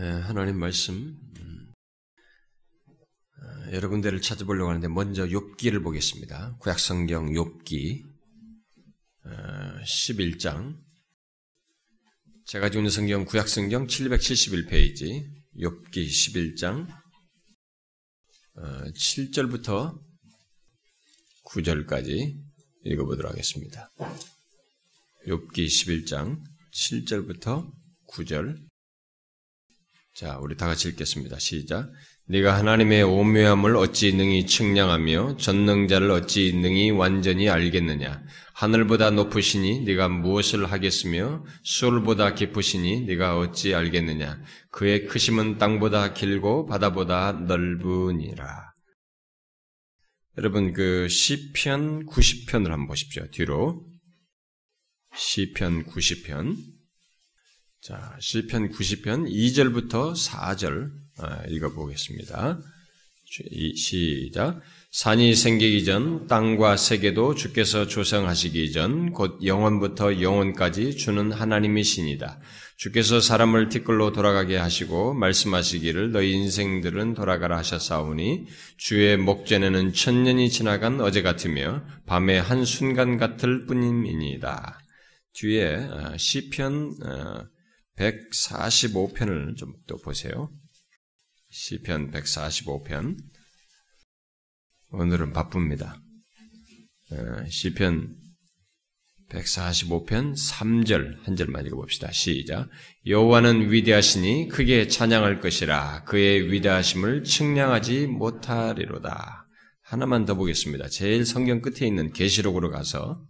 예, 하나님 말씀 음, 어, 여러 군데를 찾아보려고 하는데 먼저 욥기를 보겠습니다. 구약성경 욥기 11장 어, 제가 있는 성경 구약성경 771페이지 욥기 11장 7절부터 어, 9절까지 읽어보도록 하겠습니다. 욥기 11장 7절부터 9절 자, 우리 다 같이 읽겠습니다. 시작. 네가 하나님의 오묘함을 어찌 능히 측량하며 전능자를 어찌 능히 완전히 알겠느냐? 하늘보다 높으시니 네가 무엇을 하겠으며 수울보다 깊으시니 네가 어찌 알겠느냐? 그의 크심은 땅보다 길고 바다보다 넓으니라. 여러분 그 시편 90편을 한번 보십시오. 뒤로 시편 90편 자, 시편 90편 2절부터 4절 아, 읽어보겠습니다. 시작. 산이 생기기 전 땅과 세계도 주께서 조성하시기 전 곧 영원부터 영원까지 주는 하나님이신이다. 주께서 사람을 티끌로 돌아가게 하시고 말씀하시기를 너희 인생들은 돌아가라 하셨사오니 주의 목전에는 천년이 지나간 어제 같으며 밤의 한 순간 같을 뿐임이니이다. 뒤에 아, 시편 145편을 좀 또 보세요. 시편 145편. 오늘은 바쁩니다. 어, 시편 145편 3절 한 절만 읽어봅시다. 시작. 여호와는 위대하시니 크게 찬양할 것이라 그의 위대하심을 측량하지 못하리로다. 하나만 더 보겠습니다. 제일 성경 끝에 있는 계시록으로 가서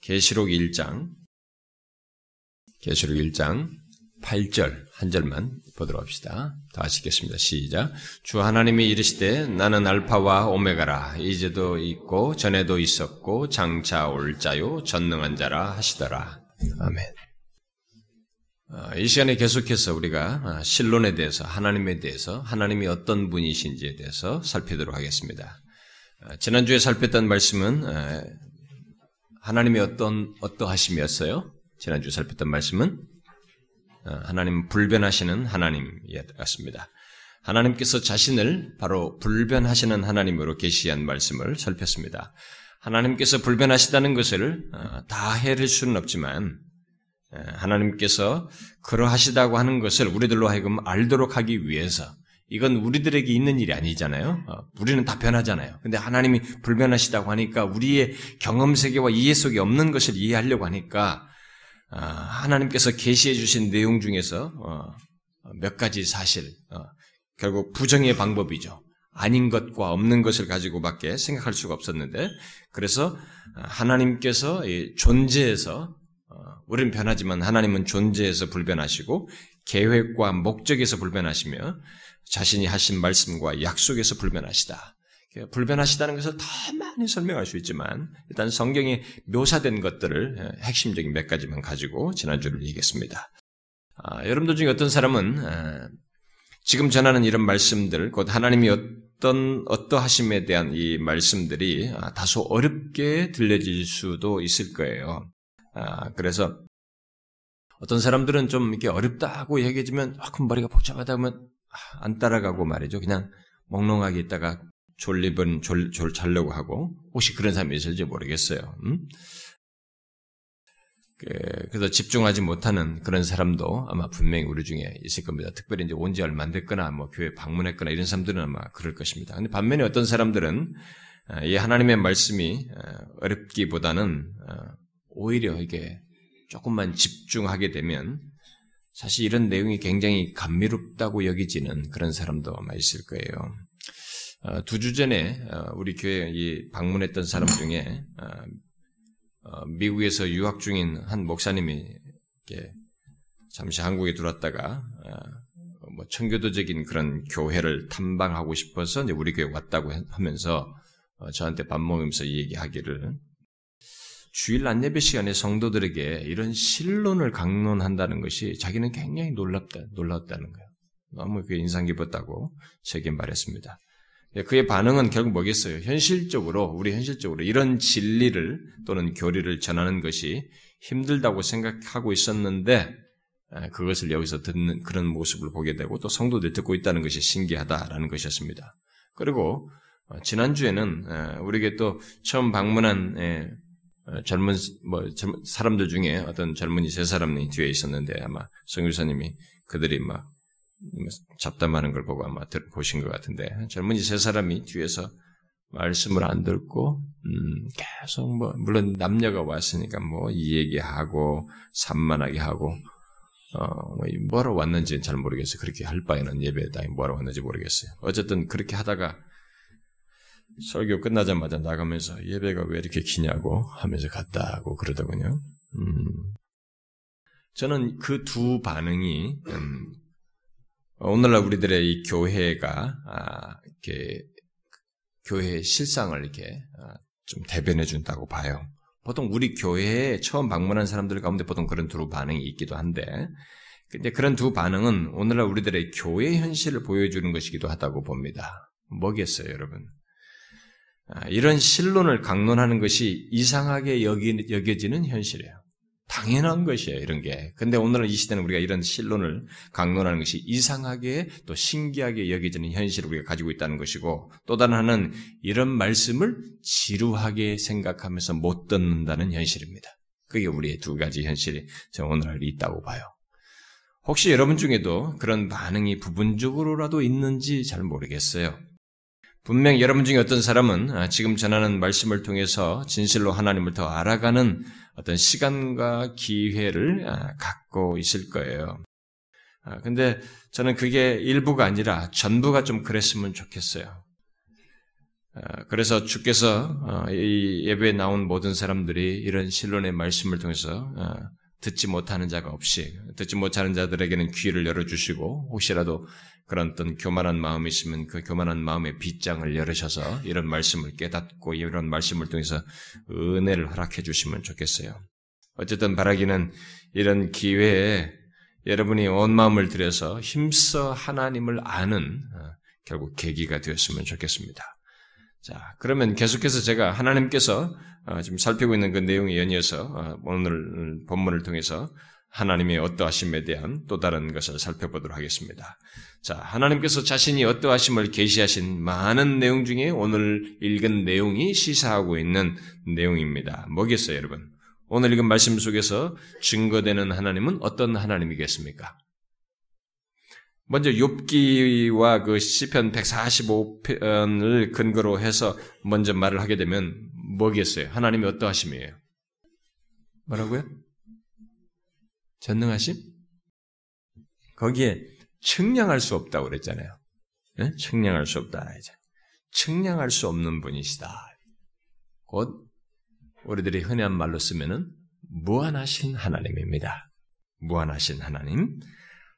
계시록 1장 계시록 1장 8절 한 절만 보도록 합시다. 다 하시겠습니다. 시작. 주 하나님이 이르시되 나는 알파와 오메가라 이제도 있고 전에도 있었고 장차 올 자요 전능한 자라 하시더라. 아멘. 아, 이 시간에 계속해서 우리가 아, 신론에 대해서 하나님에 대해서 하나님이 어떤 분이신지에 대해서 살피도록 하겠습니다. 아, 지난주에 살폈던 말씀은 하나님이 어떤 어떠하심이었어요? 지난주 살폈던 말씀은 어, 하나님 불변하시는 하나님이었습니다. 하나님께서 자신을 바로 불변하시는 하나님으로 계시한 말씀을 살폈습니다. 하나님께서 불변하시다는 것을 어, 다 헤아릴 수는 없지만 어, 하나님께서 그러하시다고 하는 것을 우리들로 하여금 알도록 하기 위해서 이건 우리들에게 있는 일이 아니잖아요. 우리는 다 변하잖아요. 근데 하나님이 불변하시다고 하니까 우리의 경험 세계와 이해 속에 없는 것을 이해하려고 하니까 아, 하나님께서 계시해 주신 내용 중에서 어, 몇 가지 사실, 어, 결국 부정의 방법이죠. 아닌 것과 없는 것을 가지고밖에 생각할 수가 없었는데, 그래서 하나님께서 존재에서 어, 우리는 변하지만 하나님은 존재에서 불변하시고 계획과 목적에서 불변하시며 자신이 하신 말씀과 약속에서 불변하시다. 불변하시다는 것을 더 많이 설명할 수 있지만 일단 성경에 묘사된 것들을 핵심적인 몇 가지만 가지고 지난주를 얘기했습니다. 아, 여러분들 중에 어떤 사람은 아, 지금 전하는 이런 말씀들, 곧 하나님이 어떤 어떠하심에 대한 이 말씀들이 아, 다소 어렵게 들려질 수도 있을 거예요. 아, 그래서 어떤 사람들은 좀 이렇게 어렵다고 얘기해주면 아, 머리가 복잡하다 하면 아, 안 따라가고 말이죠. 그냥 몽롱하게 있다가 졸립은 졸, 졸 자려고 하고 혹시 그런 사람이 있을지 모르겠어요. 음? 그, 그래서 집중하지 못하는 그런 사람도 아마 분명히 우리 중에 있을 겁니다. 특별히 이제 온 지 얼마 안 됐거나 뭐 교회 방문했거나 이런 사람들은 아마 그럴 것입니다. 근데 반면에 어떤 사람들은 아, 이 하나님의 말씀이 아, 어렵기보다는 아, 오히려 이게 조금만 집중하게 되면 사실 이런 내용이 굉장히 감미롭다고 여기지는 그런 사람도 아마 있을 거예요. 어, 두주 전에 어, 우리 교회 방문했던 사람 중에 어, 미국에서 유학 중인 한 목사님이 잠시 한국에 들어왔다가 뭐 청교도적인 그런 교회를 탐방하고 싶어서 우리 교회 왔다고 하면서 저한테 밥 먹으면서 얘기하기를 주일 안예배 시간에 성도들에게 이런 신론을 강론한다는 것이 자기는 굉장히 놀랍다, 놀랐다는 거예요. 너무 그 인상 깊었다고 제게 말했습니다. 예, 그의 반응은 결국 뭐겠어요? 현실적으로, 우리 현실적으로 이런 진리를 또는 교리를 전하는 것이 힘들다고 생각하고 있었는데, 그것을 여기서 듣는 그런 모습을 보게 되고 또 성도들이 듣고 있다는 것이 신기하다라는 것이었습니다. 그리고 어, 지난주에는 우리에게 또 처음 방문한 어, 젊은 뭐 사람들 중에 어떤 젊은이 세 사람이 뒤에 있었는데 아마 성유사님이 그들이 막 잡담하는 걸 보고 아마 보신 것 같은데 젊은이 세 사람이 뒤에서 말씀을 안 듣고 음, 계속 뭐 물론 남녀가 왔으니까 뭐 이 얘기하고 산만하게 하고 어, 뭐 뭐하러 왔는지 잘 모르겠어요. 그렇게 할 바에는 예배당에 뭐하러 왔는지 모르겠어요. 어쨌든 그렇게 하다가 설교 끝나자마자 나가면서 예배가 왜 이렇게 기냐고 하면서 갔다고 그러더군요. 음. 저는 그 두 반응이 음, 오늘날 우리들의 이 교회가 아, 이렇게 교회의 실상을 이렇게 아, 좀 대변해 준다고 봐요. 보통 우리 교회에 처음 방문한 사람들 가운데 보통 그런 두 반응이 있기도 한데, 근데 그런 두 반응은 오늘날 우리들의 교회 현실을 보여주는 것이기도 하다고 봅니다. 뭐겠어요, 여러분? 아, 이런 신론을 강론하는 것이 이상하게 여기, 여겨지는 현실이에요. 당연한 것이에요, 이런 게. 근데 오늘 이 시대는 우리가 이런 신론을 강론하는 것이 이상하게 또 신기하게 여겨지는 현실을 우리가 가지고 있다는 것이고, 또 다른 하나는 이런 말씀을 지루하게 생각하면서 못 듣는다는 현실입니다. 그게 우리의 두 가지 현실이 오늘날 있다고 봐요. 혹시 여러분 중에도 그런 반응이 부분적으로라도 있는지 잘 모르겠어요. 분명 여러분 중에 어떤 사람은 아, 지금 전하는 말씀을 통해서 진실로 하나님을 더 알아가는 어떤 시간과 기회를 아, 갖고 있을 거예요. 아, 근데 저는 그게 일부가 아니라 전부가 좀 그랬으면 좋겠어요. 그래서 주께서 어, 이 예배에 나온 모든 사람들이 이런 신론의 말씀을 통해서 듣지 못하는 자가 없이 듣지 못하는 자들에게는 귀를 열어주시고 혹시라도 그런 어떤 교만한 마음이 있으면 그 교만한 마음의 빗장을 열으셔서 이런 말씀을 깨닫고 이런 말씀을 통해서 은혜를 허락해 주시면 좋겠어요. 어쨌든 바라기는 이런 기회에 여러분이 온 마음을 들여서 힘써 하나님을 아는 어, 결국 계기가 되었으면 좋겠습니다. 자, 그러면 계속해서 제가 하나님께서 어, 지금 살피고 있는 그 내용에 연이어서 어, 오늘 본문을 통해서 하나님의 어떠하심에 대한 또 다른 것을 살펴보도록 하겠습니다. 자, 하나님께서 자신이 어떠하심을 계시하신 많은 내용 중에 오늘 읽은 내용이 시사하고 있는 내용입니다. 뭐겠어요, 여러분? 오늘 읽은 말씀 속에서 증거되는 하나님은 어떤 하나님이겠습니까? 먼저 욥기와 그 시편 145편을 근거로 해서 먼저 말을 하게 되면 뭐겠어요? 하나님이 어떠하심이에요? 뭐라고요? 전능하심? 거기에 측량할 수 없다고 그랬잖아요. 네? 측량할 수 없다. 이제. 측량할 수 없는 분이시다. 곧 우리들이 흔한 말로 쓰면은 무한하신 하나님입니다. 무한하신 하나님.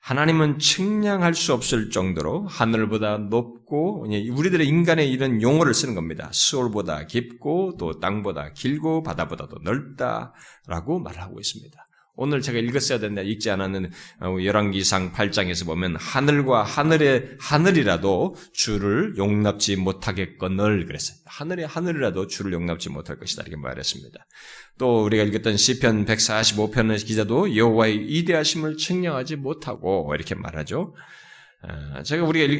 하나님은 측량할 수 없을 정도로 하늘보다 높고 우리들의 인간의 이런 용어를 쓰는 겁니다. 수월보다 깊고 또 땅보다 길고 바다보다도 넓다라고 말하고 있습니다. 오늘 제가 읽었어야 된다 읽지 않았는 어, 열왕기상 8장에서 보면 하늘과 하늘의 하늘이라도 주를 용납지 못하겠거늘 그랬어요. 하늘의 하늘이라도 주를 용납지 못할 것이다 이렇게 말했습니다. 또 우리가 읽었던 시편 145편의 기자도 여호와의 이대하심을 측량하지 못하고 이렇게 말하죠. 아, 제가 우리가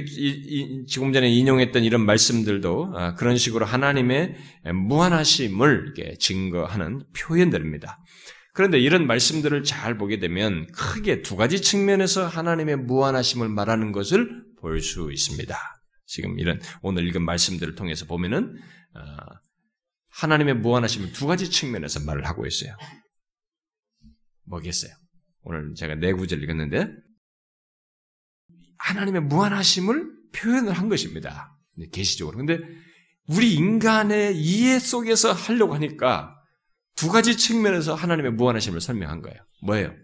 지금 전에 인용했던 이런 말씀들도 아, 그런 식으로 하나님의 무한하심을 증거하는 표현들입니다. 그런데 이런 말씀들을 잘 보게 되면 크게 두 가지 측면에서 하나님의 무한하심을 말하는 것을 볼 수 있습니다. 지금 이런 오늘 읽은 말씀들을 통해서 보면은 어, 하나님의 무한하심을 두 가지 측면에서 말을 하고 있어요. 뭐겠어요? 오늘 제가 네 구절 읽었는데 하나님의 무한하심을 표현을 한 것입니다. 계시적으로. 근데 우리 인간의 이해 속에서 하려고 하니까 두 가지 측면에서 하나님의 무한하심을 설명한 거예요. 뭐예요?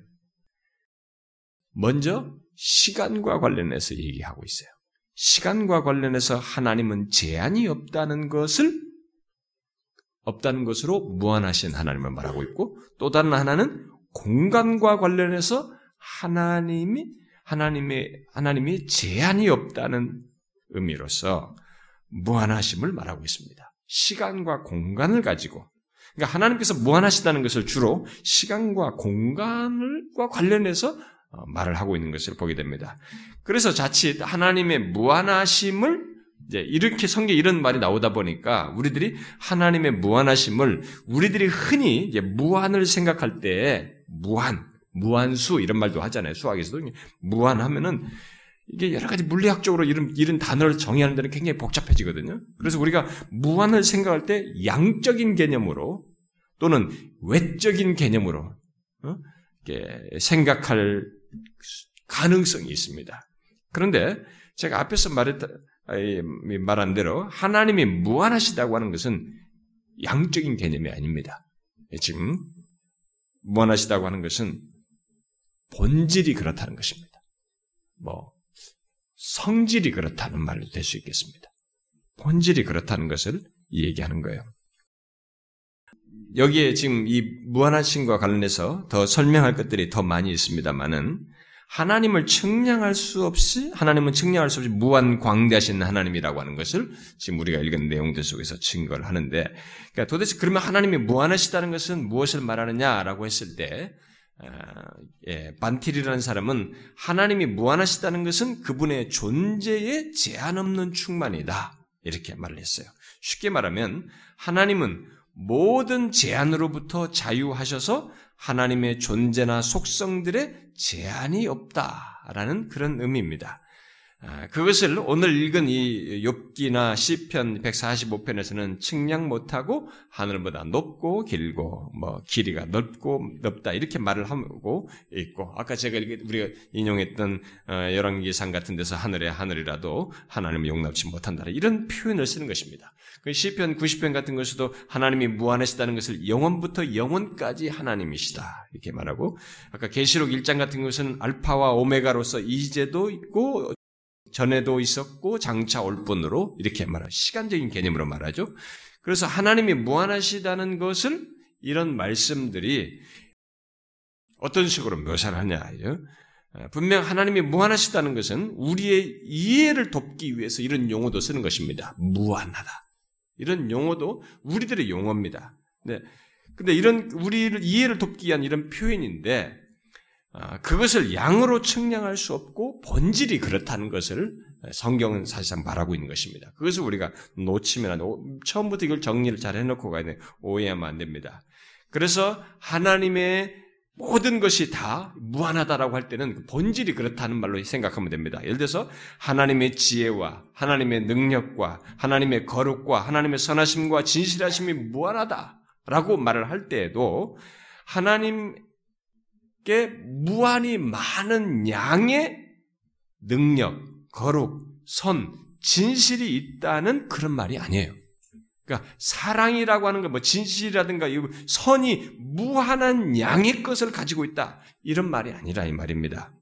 먼저 시간과 관련해서 얘기하고 있어요. 시간과 관련해서 하나님은 제한이 없다는 것을 없다는 것으로 무한하신 하나님을 말하고 있고 또 다른 하나는 공간과 관련해서 하나님이 하나님의 하나님이 제한이 없다는 의미로서 무한하심을 말하고 있습니다. 시간과 공간을 가지고 그러니까 하나님께서 무한하시다는 것을 주로 시간과 공간과 관련해서 어, 말을 하고 있는 것을 보게 됩니다. 그래서 자칫 하나님의 무한하심을 이제 이렇게 성경 이런 말이 나오다 보니까 우리들이 하나님의 무한하심을 우리들이 흔히 이제 무한을 생각할 때 무한, 무한수 이런 말도 하잖아요. 수학에서도 무한하면은 이게 여러 가지 물리학적으로 이런, 이런 단어를 정의하는 데는 굉장히 복잡해지거든요. 그래서 우리가 무한을 생각할 때 양적인 개념으로 또는 외적인 개념으로 어? 생각할 가능성이 있습니다. 그런데 제가 앞에서 말했다, 말한 대로 하나님이 무한하시다고 하는 것은 양적인 개념이 아닙니다. 지금 무한하시다고 하는 것은 본질이 그렇다는 것입니다. 뭐 성질이 그렇다는 말로 될 수 있겠습니다. 본질이 그렇다는 것을 얘기하는 거예요. 여기에 지금 이 무한하심과 관련해서 더 설명할 것들이 더 많이 있습니다만은 하나님을 측량할 수 없이 하나님은 측량할 수 없이 무한 광대하신 하나님이라고 하는 것을 지금 우리가 읽은 내용들 속에서 증거를 하는데 그러니까 도대체 그러면 하나님이 무한하시다는 것은 무엇을 말하느냐라고 했을 때 아, 예, 반틸이라는 사람은 하나님이 무한하시다는 것은 그분의 존재에 제한 없는 충만이다 이렇게 말을 했어요. 쉽게 말하면 하나님은 모든 제한으로부터 자유하셔서 하나님의 존재나 속성들의 제한이 없다라는 그런 의미입니다. 아, 그것을 오늘 읽은 이 욥기나 시편 145편에서는 측량 못하고 하늘보다 높고 길고 뭐 길이가 넓고 넓다 이렇게 말을 하고 있고 아까 제가 우리가 인용했던 어, 열왕기상 같은 데서 하늘의 하늘이라도 하나님을 용납치 못한다 이런 표현을 쓰는 것입니다. 그 시편 90편 같은 것에도 하나님이 무한하시다는 것을 영원부터 영원까지 하나님이시다 이렇게 말하고 아까 계시록 1장 같은 것은 알파와 오메가로서 이제도 있고 전에도 있었고 장차 올 뿐으로 이렇게 말하죠. 시간적인 개념으로 말하죠. 그래서 하나님이 무한하시다는 것을 이런 말씀들이 어떤 식으로 묘사를 하냐. 분명 하나님이 무한하시다는 것은 우리의 이해를 돕기 위해서 이런 용어도 쓰는 것입니다. 무한하다. 이런 용어도 우리들의 용어입니다. 네. 근데 이런 우리를 이해를 돕기 위한 이런 표현인데 아, 그것을 양으로 측량할 수 없고 본질이 그렇다는 것을 성경은 사실상 말하고 있는 것입니다. 그것을 우리가 놓치면. 처음부터 이걸 정리를 잘 해놓고 가야 돼. 오해하면 안 됩니다. 그래서 하나님의 모든 것이 다 무한하다라고 할 때는 그 본질이 그렇다는 말로 생각하면 됩니다. 예를 들어서 하나님의 지혜와 하나님의 능력과 하나님의 거룩과 하나님의 선하심과 진실하심이 무한하다라고 말을 할 때에도 하나님 께 무한히 많은 양의 능력, 거룩, 선, 진실이 있다는 그런 말이 아니에요. 그러니까 사랑이라고 하는 건뭐 진실이라든가 선이 무한한 양의 것을 가지고 있다 이런 말이 아니라 이 말입니다.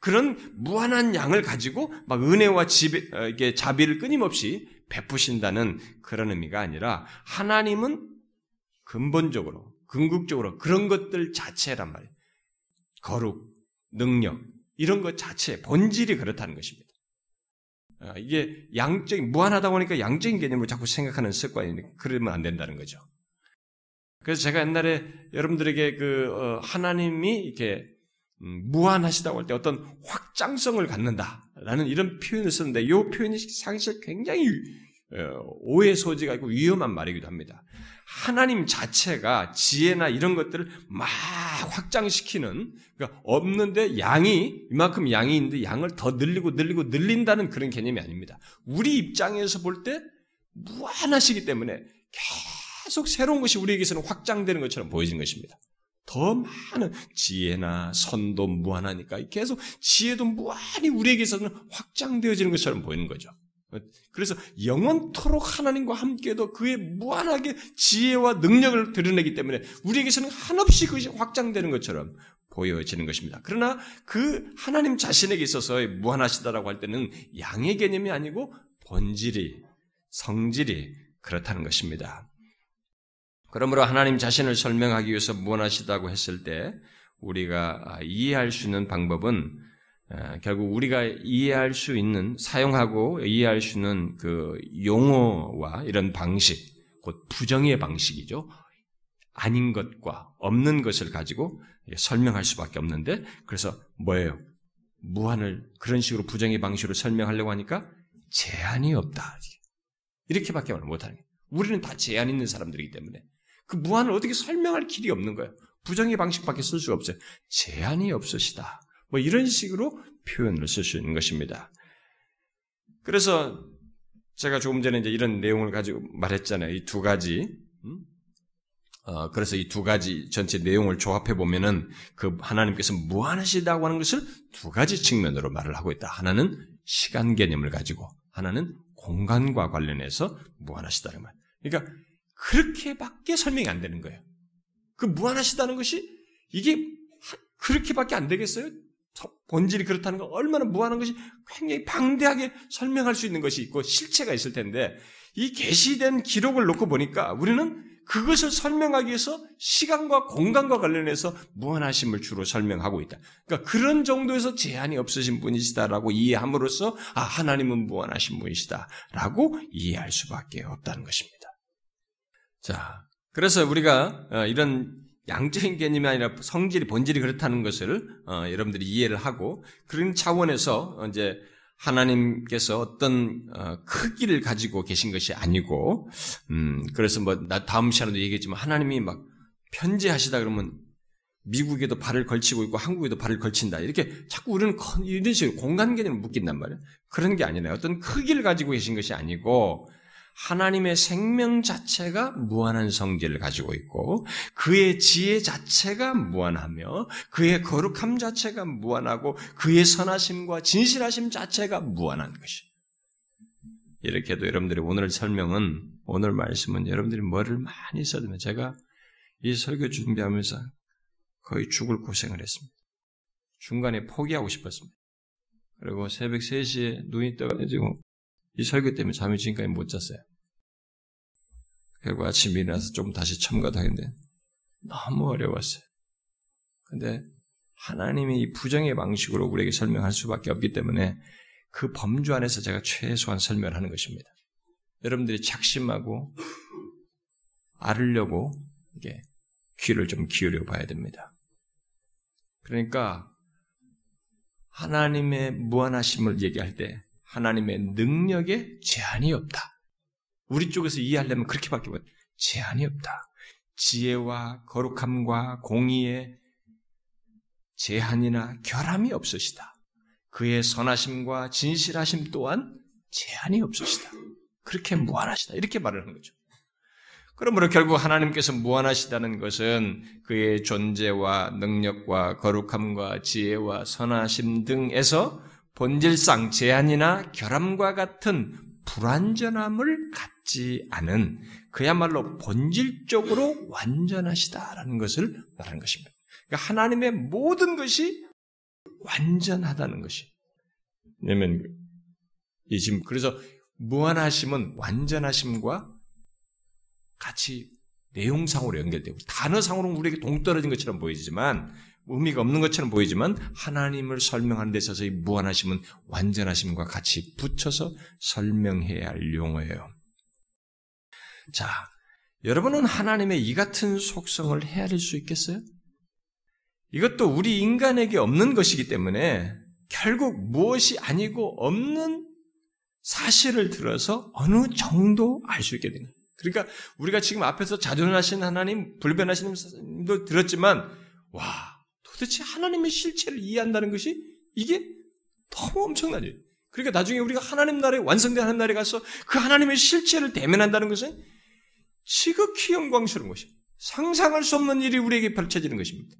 그런 무한한 양을 가지고 막 은혜와 지배, 어, 자비를 끊임없이 베푸신다는 그런 의미가 아니라 하나님은 근본적으로 궁극적으로 그런 것들 자체란 말이에요. 거룩, 능력, 이런 것 자체, 본질이 그렇다는 것입니다. 아, 이게 양적인, 무한하다 보니까 양적인 개념을 자꾸 생각하는 습관이 그러면 안 된다는 거죠. 그래서 제가 옛날에 여러분들에게 그, 어, 하나님이 이렇게 음, 무한하시다고 할 때 어떤 확장성을 갖는다라는 이런 표현을 쓰는데 이 표현이 사실 굉장히 어, 오해 소지가 있고 위험한 말이기도 합니다. 하나님 자체가 지혜나 이런 것들을 막 확장시키는 그러니까 없는데 양이 이만큼 양이 있는데 양을 더 늘리고 늘리고 늘린다는 그런 개념이 아닙니다. 우리 입장에서 볼 때 무한하시기 때문에 계속 새로운 것이 우리에게서는 확장되는 것처럼 보여지는 것입니다. 더 많은 지혜나 선도 무한하니까 계속 지혜도 무한히 우리에게서는 확장되어지는 것처럼 보이는 거죠. 그래서 영원토록 하나님과 함께도 그의 무한하게 지혜와 능력을 드러내기 때문에 우리에게서는 한없이 그것이 확장되는 것처럼 보여지는 것입니다. 그러나 그 하나님 자신에게 있어서 무한하시다라고 할 때는 양의 개념이 아니고 본질이, 성질이 그렇다는 것입니다. 그러므로 하나님 자신을 설명하기 위해서 무한하시다고 했을 때 우리가 이해할 수 있는 방법은 어, 결국 우리가 이해할 수 있는 사용하고 이해할 수 있는 그 용어와 이런 방식, 곧 부정의 방식이죠. 아닌 것과 없는 것을 가지고 설명할 수밖에 없는데 그래서 뭐예요? 무한을 그런 식으로 부정의 방식으로 설명하려고 하니까 제한이 없다. 이렇게밖에 말 못하는 거예요. 우리는 다 제한 있는 사람들이기 때문에 그 무한을 어떻게 설명할 길이 없는 거예요. 부정의 방식밖에 쓸 수가 없어요. 제한이 없으시다. 뭐 이런 식으로 표현을 쓸 수 있는 것입니다. 그래서 제가 조금 전에 이제 이런 내용을 가지고 말했잖아요. 이 두 가지. 음? 어, 그래서 이 두 가지 전체 내용을 조합해 보면은 그 하나님께서 무한하시다고 하는 것을 두 가지 측면으로 말을 하고 있다. 하나는 시간 개념을 가지고, 하나는 공간과 관련해서 무한하시다는 말. 그러니까 그렇게밖에 설명이 안 되는 거예요. 그 무한하시다는 것이 이게 그렇게밖에 안 되겠어요? 본질이 그렇다는 건 얼마나 무한한 것이 굉장히 방대하게 설명할 수 있는 것이 있고 실체가 있을 텐데 이 계시된 기록을 놓고 보니까 우리는 그것을 설명하기 위해서 시간과 공간과 관련해서 무한하심을 주로 설명하고 있다. 그러니까 그런 정도에서 제한이 없으신 분이시다라고 이해함으로써 아 하나님은 무한하신 분이시다라고 이해할 수밖에 없다는 것입니다. 자, 그래서 우리가 어, 이런 양적인 개념이 아니라 성질이 본질이 그렇다는 것을 어, 여러분들이 이해를 하고 그런 차원에서 이제 하나님께서 어떤 어, 크기를 가지고 계신 것이 아니고, 음, 그래서 뭐, 나 다음 시간에도 얘기했지만, 하나님이 막 편지하시다 그러면 미국에도 발을 걸치고 있고 한국에도 발을 걸친다. 이렇게 자꾸 우리는 이런 식으로 공간 개념을 묶인단 말이에요. 그런 게 아니라 어떤 크기를 가지고 계신 것이 아니고, 하나님의 생명 자체가 무한한 성질을 가지고 있고 그의 지혜 자체가 무한하며 그의 거룩함 자체가 무한하고 그의 선하심과 진실하심 자체가 무한한 것이. 이렇게 도 여러분들이 오늘 설명은 오늘 말씀은 여러분들이 뭐를 많이 써두면 제가 이 설교 준비하면서 거의 죽을 고생을 했습니다. 중간에 포기하고 싶었습니다. 그리고 새벽 3시에 눈이 떠가지고 이 설교 때문에 잠이 지금까지 못 잤어요. 결국 아침에 일어나서 좀 다시 첨가도 하는데 너무 어려웠어요. 근데 하나님이 이 부정의 방식으로 우리에게 설명할 수밖에 없기 때문에 그 범주 안에서 제가 최소한 설명을 하는 것입니다. 여러분들이 착심하고 알으려고 이게 귀를 좀 기울여 봐야 됩니다. 그러니까 하나님의 무한하심을 얘기할 때 하나님의 능력에 제한이 없다. 우리 쪽에서 이해하려면 그렇게밖에 못. 제한이 없다. 지혜와 거룩함과 공의에 제한이나 결함이 없으시다. 그의 선하심과 진실하심 또한 제한이 없으시다. 그렇게 무한하시다. 이렇게 말을 하는 거죠. 그러므로 결국 하나님께서 무한하시다는 것은 그의 존재와 능력과 거룩함과 지혜와 선하심 등에서 본질상 제한이나 결함과 같은 불완전함을 갖지 않은 그야말로 본질적으로 완전하시다라는 것을 말하는 것입니다. 그러니까 하나님의 모든 것이 완전하다는 것이. 왜냐면 이 지금 그래서 무한하심은 완전하심과 같이 내용상으로 연결되고 단어상으로는 우리에게 동떨어진 것처럼 보이지만 의미가 없는 것처럼 보이지만 하나님을 설명하는 데 있어서 이 무한하심은 완전하심과 같이 붙여서 설명해야 할 용어예요. 자, 여러분은 하나님의 이 같은 속성을 헤아릴 수 있겠어요? 이것도 우리 인간에게 없는 것이기 때문에 결국 무엇이 아니고 없는 사실을 들어서 어느 정도 알 수 있게 되는 그러니까 우리가 지금 앞에서 자존하신 하나님, 불변하신 하나님도 들었지만 와 도대체 하나님의 실체를 이해한다는 것이 이게 너무 엄청나지. 그러니까 나중에 우리가 하나님 나라에 완성된 하나님 나라에 가서 그 하나님의 실체를 대면한다는 것은 지극히 영광스러운 것입니다. 상상할 수 없는 일이 우리에게 펼쳐지는 것입니다.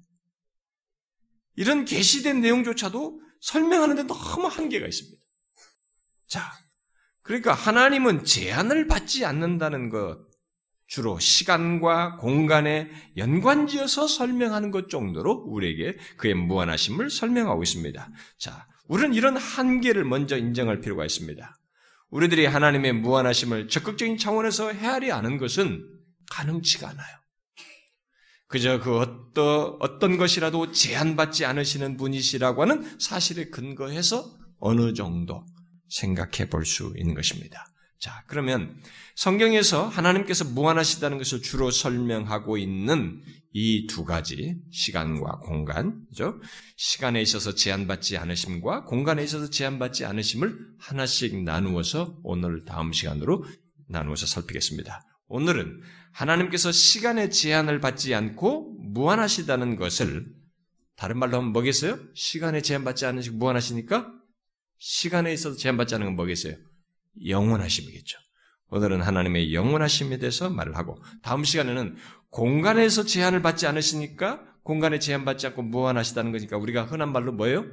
이런 계시된 내용조차도 설명하는데 너무 한계가 있습니다. 자, 그러니까 하나님은 제한을 받지 않는다는 것, 주로 시간과 공간에 연관지어서 설명하는 것 정도로 우리에게 그의 무한하심을 설명하고 있습니다. 자, 우리는 이런 한계를 먼저 인정할 필요가 있습니다. 우리들이 하나님의 무한하심을 적극적인 차원에서 헤아리 아는 것은 가능치가 않아요. 그저 그 어떤, 어떤 것이라도 제한받지 않으시는 분이시라고 하는 사실에 근거해서 어느 정도 생각해 볼 수 있는 것입니다. 자, 그러면 성경에서 하나님께서 무한하시다는 것을 주로 설명하고 있는 이 두 가지, 시간과 공간, 그죠? 시간에 있어서 제한받지 않으심과 공간에 있어서 제한받지 않으심을 하나씩 나누어서 오늘 다음 시간으로 나누어서 살피겠습니다. 오늘은 하나님께서 시간의 제한을 받지 않고 무한하시다는 것을 다른 말로 하면 뭐겠어요? 시간에 제한받지 않으시고 무한하시니까 시간에 있어서 제한받지 않은 건 뭐겠어요? 영원하심이겠죠. 오늘은 하나님의 영원하심에 대해서 말을 하고 다음 시간에는 공간에서 제한을 받지 않으시니까 공간에 제한받지 않고 무한하시다는 거니까 우리가 흔한 말로 뭐예요?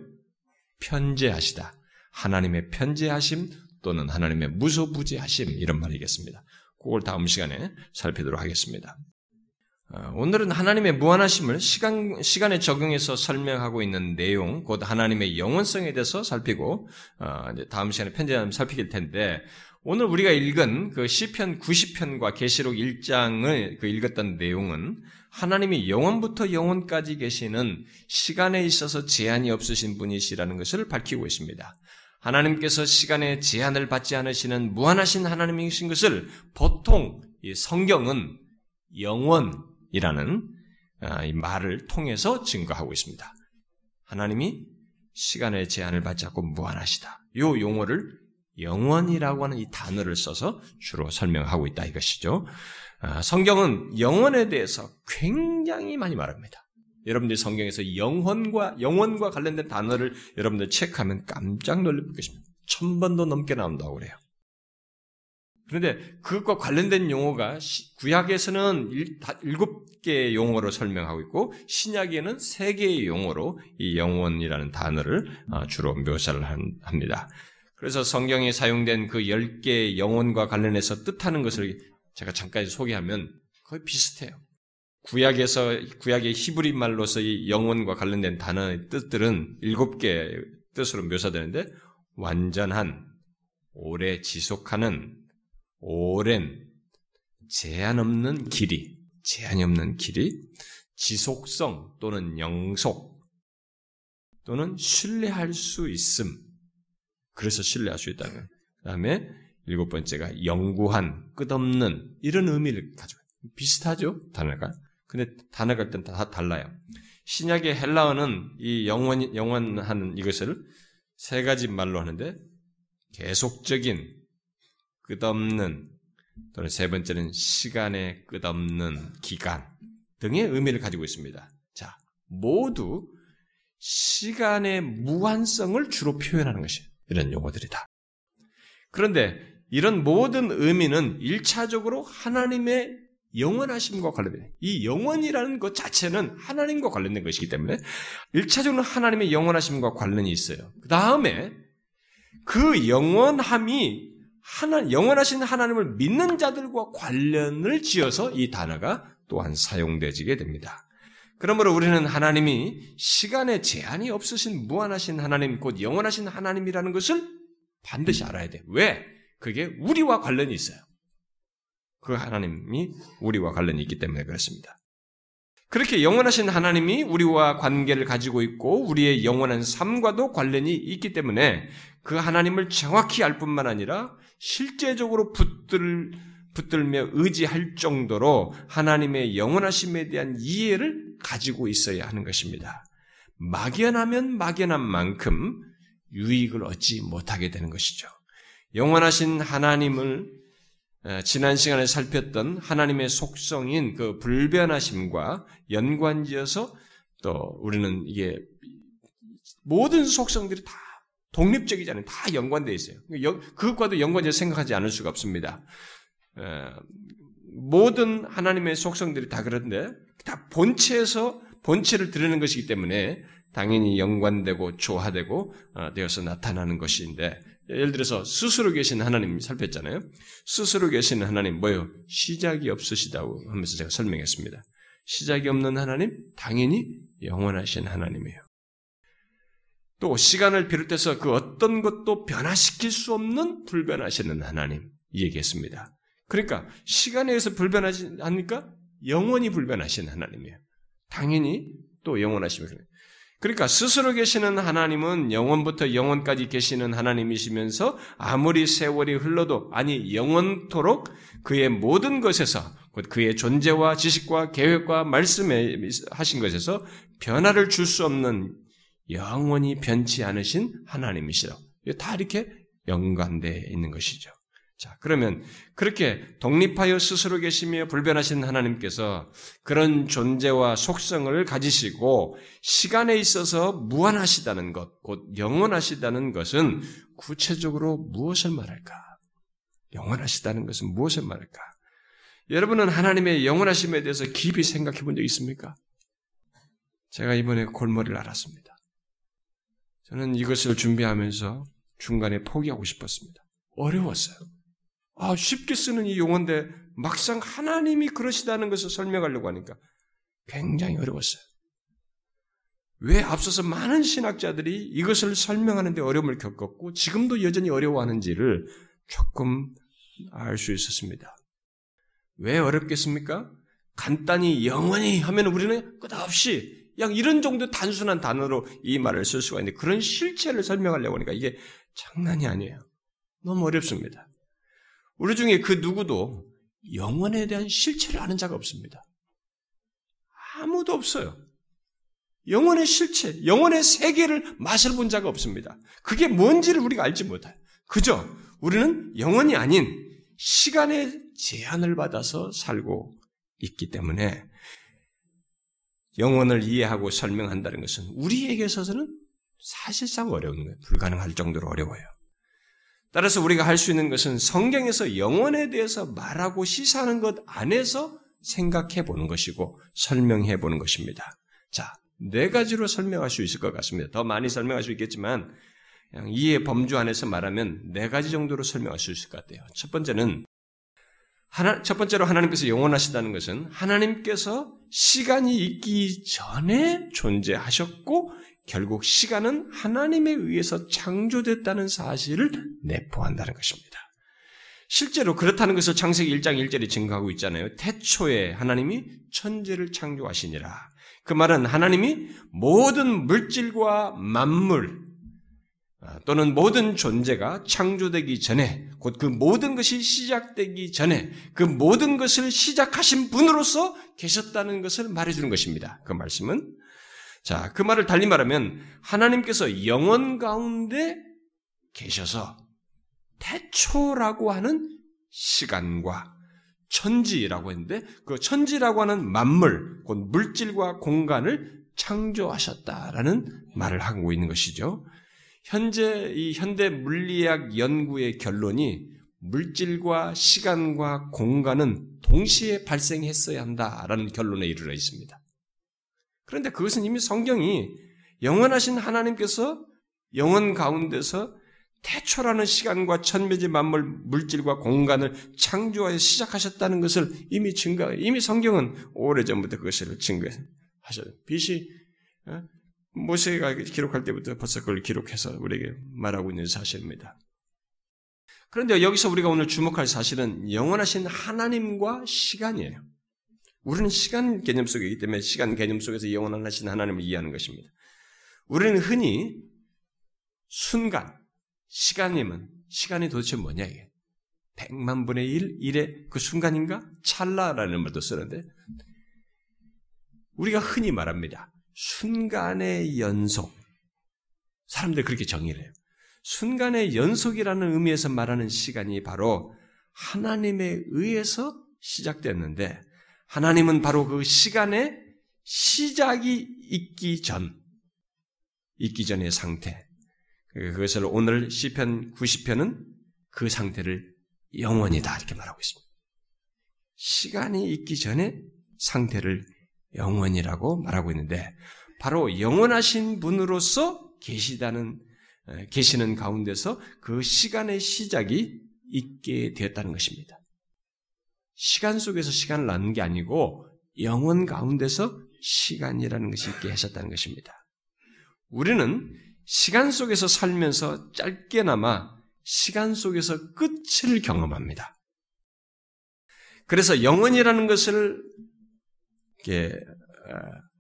편재하시다. 하나님의 편재하심 또는 하나님의 무소부재하심 이런 말이겠습니다. 그걸 다음 시간에 살피도록 하겠습니다. 어, 오늘은 하나님의 무한하심을 시간, 시간에 적용해서 설명하고 있는 내용, 곧 하나님의 영원성에 대해서 살피고, 어, 다음 시간에 편지하면 살피길 텐데, 오늘 우리가 읽은 그 시편 90편과 계시록 1장을 그 읽었던 내용은 하나님이 영원부터 영원까지 계시는 시간에 있어서 제한이 없으신 분이시라는 것을 밝히고 있습니다. 하나님께서 시간에 제한을 받지 않으시는 무한하신 하나님이신 것을 보통 성경은 영원 이라는 아, 말을 통해서 증거하고 있습니다. 하나님이 시간의 제한을 받지 않고 무한하시다. 이 용어를 영원이라고 하는 이 단어를 써서 주로 설명하고 있다 이것이죠. 아, 성경은 영원에 대해서 굉장히 많이 말합니다. 여러분들이 성경에서 영혼과 영혼과 관련된 단어를 여러분들 체크하면 깜짝 놀랄 것입니다. 천 번도 넘게 나온다고 그래요. 그런데 그것과 관련된 용어가 구약에서는 일곱 개의 용어로 설명하고 있고 신약에는 세 개의 용어로 이 영혼이라는 단어를 아, 주로 묘사를 합니다. 그래서 성경에 사용된 그 열 개의 영혼과 관련해서 뜻하는 것을 제가 잠깐 소개하면 거의 비슷해요. 구약에서 구약의 히브리 말로서 이 영혼과 관련된 단어의 뜻들은 일곱 개의 뜻으로 묘사되는데 완전한, 오래 지속하는, 오랜, 제한 없는 길이, 제한이 없는 길이, 지속성 또는 영속 또는 신뢰할 수 있음. 그래서 신뢰할 수 있다는. 그 다음에 일곱 번째가 영구한, 끝없는 이런 의미를 가지고 비슷하죠 단어가. 근데 단어가 일단 다 달라요. 신약의 헬라어는 이 영원, 영원한 이것을 세 가지 말로 하는데, 계속적인, 끝없는, 또는 세 번째는 시간의 끝없는 기간 등의 의미를 가지고 있습니다. 자, 모두 시간의 무한성을 주로 표현하는 것이 이런 용어들이다. 그런데 이런 모든 의미는 일차적으로 하나님의 영원하심과 관련된 이 영원이라는 것 자체는 하나님과 관련된 것이기 때문에 1차적으로 하나님의 영원하심과 관련이 있어요. 그 다음에 그 영원함이 하나, 영원하신 하나님을 믿는 자들과 관련을 지어서 이 단어가 또한 사용되지게 됩니다. 그러므로 우리는 하나님이 시간에 제한이 없으신 무한하신 하나님, 곧 영원하신 하나님이라는 것을 반드시 알아야 돼. 왜? 그게 우리와 관련이 있어요. 그 하나님이 우리와 관련이 있기 때문에 그렇습니다. 그렇게 영원하신 하나님이 우리와 관계를 가지고 있고 우리의 영원한 삶과도 관련이 있기 때문에 그 하나님을 정확히 알 뿐만 아니라 실제적으로 붙들, 붙들며 의지할 정도로 하나님의 영원하심에 대한 이해를 가지고 있어야 하는 것입니다. 막연하면 막연한 만큼 유익을 얻지 못하게 되는 것이죠. 영원하신 하나님을 지난 시간에 살폈던 하나님의 속성인 그 불변하심과 연관지어서 또 우리는 이게 모든 속성들이 다 독립적이잖아요. 다 연관되어 있어요. 그것과도 연관지어 생각하지 않을 수가 없습니다. 모든 하나님의 속성들이 다 그런데 다 본체에서 본체를 드리는 것이기 때문에 당연히 연관되고 조화되고 어, 되어서 나타나는 것인데 예를 들어서 스스로 계신 하나님 살폈잖아요. 스스로 계신 하나님 뭐예요? 시작이 없으시다고 하면서 제가 설명했습니다. 시작이 없는 하나님 당연히 영원하신 하나님이에요. 또 시간을 비롯해서 그 어떤 것도 변화시킬 수 없는 불변하시는 하나님 얘기했습니다. 그러니까 시간에 의해서 불변하니까 영원히 불변하신 하나님이에요. 당연히 또 영원하시면 그러니까 스스로 계시는 하나님은 영원부터 영원까지 계시는 하나님이시면서 아무리 세월이 흘러도 아니 영원토록 그의 모든 것에서 그의 존재와 지식과 계획과 말씀에 하신 것에서 변화를 줄 수 없는 영원히 변치 않으신 하나님이시라. 다 이렇게 연관되어 있는 것이죠. 자, 그러면 그렇게 독립하여 스스로 계시며 불변하신 하나님께서 그런 존재와 속성을 가지시고 시간에 있어서 무한하시다는 것, 곧 영원하시다는 것은 구체적으로 무엇을 말할까? 영원하시다는 것은 무엇을 말할까? 여러분은 하나님의 영원하심에 대해서 깊이 생각해 본 적 있습니까? 제가 이번에 골머리를 알았습니다. 저는 이것을 준비하면서 중간에 포기하고 싶었습니다. 어려웠어요. 아, 쉽게 쓰는 이 용어인데 막상 하나님이 그러시다는 것을 설명하려고 하니까 굉장히 어려웠어요. 왜 앞서서 많은 신학자들이 이것을 설명하는데 어려움을 겪었고 지금도 여전히 어려워하는지를 조금 알 수 있었습니다. 왜 어렵겠습니까? 간단히 영원히 하면 우리는 끝없이 그냥 이런 정도 단순한 단어로 이 말을 쓸 수가 있는데 그런 실체를 설명하려고 하니까 이게 장난이 아니에요. 너무 어렵습니다. 우리 중에 그 누구도 영원에 대한 실체를 아는 자가 없습니다. 아무도 없어요. 영원의 실체, 영원의 세계를 맛을 본 자가 없습니다. 그게 뭔지를 우리가 알지 못해요. 그저 우리는 영원이 아닌 시간의 제한을 받아서 살고 있기 때문에 영원을 이해하고 설명한다는 것은 우리에게 있어서는 사실상 어려운 거예요. 불가능할 정도로 어려워요. 따라서 우리가 할 수 있는 것은 성경에서 영혼에 대해서 말하고 시사하는 것 안에서 생각해 보는 것이고 설명해 보는 것입니다. 자, 네 가지로 설명할 수 있을 것 같습니다. 더 많이 설명할 수 있겠지만 이해 범주 안에서 말하면 네 가지 정도로 설명할 수 있을 것 같아요. 첫 번째는 하나, 첫 번째로 하나님께서 영원하시다는 것은 하나님께서 시간이 있기 전에 존재하셨고 결국 시간은 하나님에 의해서 창조됐다는 사실을 내포한다는 것입니다. 실제로 그렇다는 것을 창세기 1장 1절이 증거하고 있잖아요. 태초에 하나님이 천지를 창조하시니라. 그 말은 하나님이 모든 물질과 만물 아, 또는 모든 존재가 창조되기 전에 곧 그 모든 것이 시작되기 전에 그 모든 것을 시작하신 분으로서 계셨다는 것을 말해주는 것입니다. 그 말씀은 자, 그 말을 달리 말하면 하나님께서 영원 가운데 계셔서 태초라고 하는 시간과 천지라고 했는데 그 천지라고 하는 만물, 곧 물질과 공간을 창조하셨다라는 말을 하고 있는 것이죠. 현재 이 현대 물리학 연구의 결론이 물질과 시간과 공간은 동시에 발생했어야 한다라는 결론에 이르러 있습니다. 그런데 그것은 이미 성경이 영원하신 하나님께서 영원 가운데서 태초라는 시간과 천매지 만물 물질과 공간을 창조하여 시작하셨다는 것을 이미 증거, 이미 성경은 오래전부터 그것을 증거하셨어요. 빛이 어? 모세가 기록할 때부터 벌써 그걸 기록해서 우리에게 말하고 있는 사실입니다. 그런데 여기서 우리가 오늘 주목할 사실은 영원하신 하나님과 시간이에요. 우리는 시간 개념 속에 있기 때문에 시간 개념 속에서 영원하신 하나님을 이해하는 것입니다. 우리는 흔히 순간, 시간이면 시간이 도대체 뭐냐 이게? 백만 분의 일, 일의 그 순간인가? 찰나라는 말도 쓰는데 우리가 흔히 말합니다. 순간의 연속. 사람들 그렇게 정의를 해요. 순간의 연속이라는 의미에서 말하는 시간이 바로 하나님에 의해서 시작됐는데 하나님은 바로 그 시간에 시작이 있기 전, 있기 전의 상태. 그것을 오늘 시편 90편은 그 상태를 영원이다 이렇게 말하고 있습니다. 시간이 있기 전에 상태를 영원이라고 말하고 있는데 바로 영원하신 분으로서 계시다는 계시는 가운데서 그 시간의 시작이 있게 되었다는 것입니다. 시간 속에서 시간을 낳는 게 아니고 영원 가운데서 시간이라는 것이 있게 하셨다는 것입니다. 우리는 시간 속에서 살면서 짧게나마 시간 속에서 끝을 경험합니다. 그래서 영원이라는 것을 이렇게 어,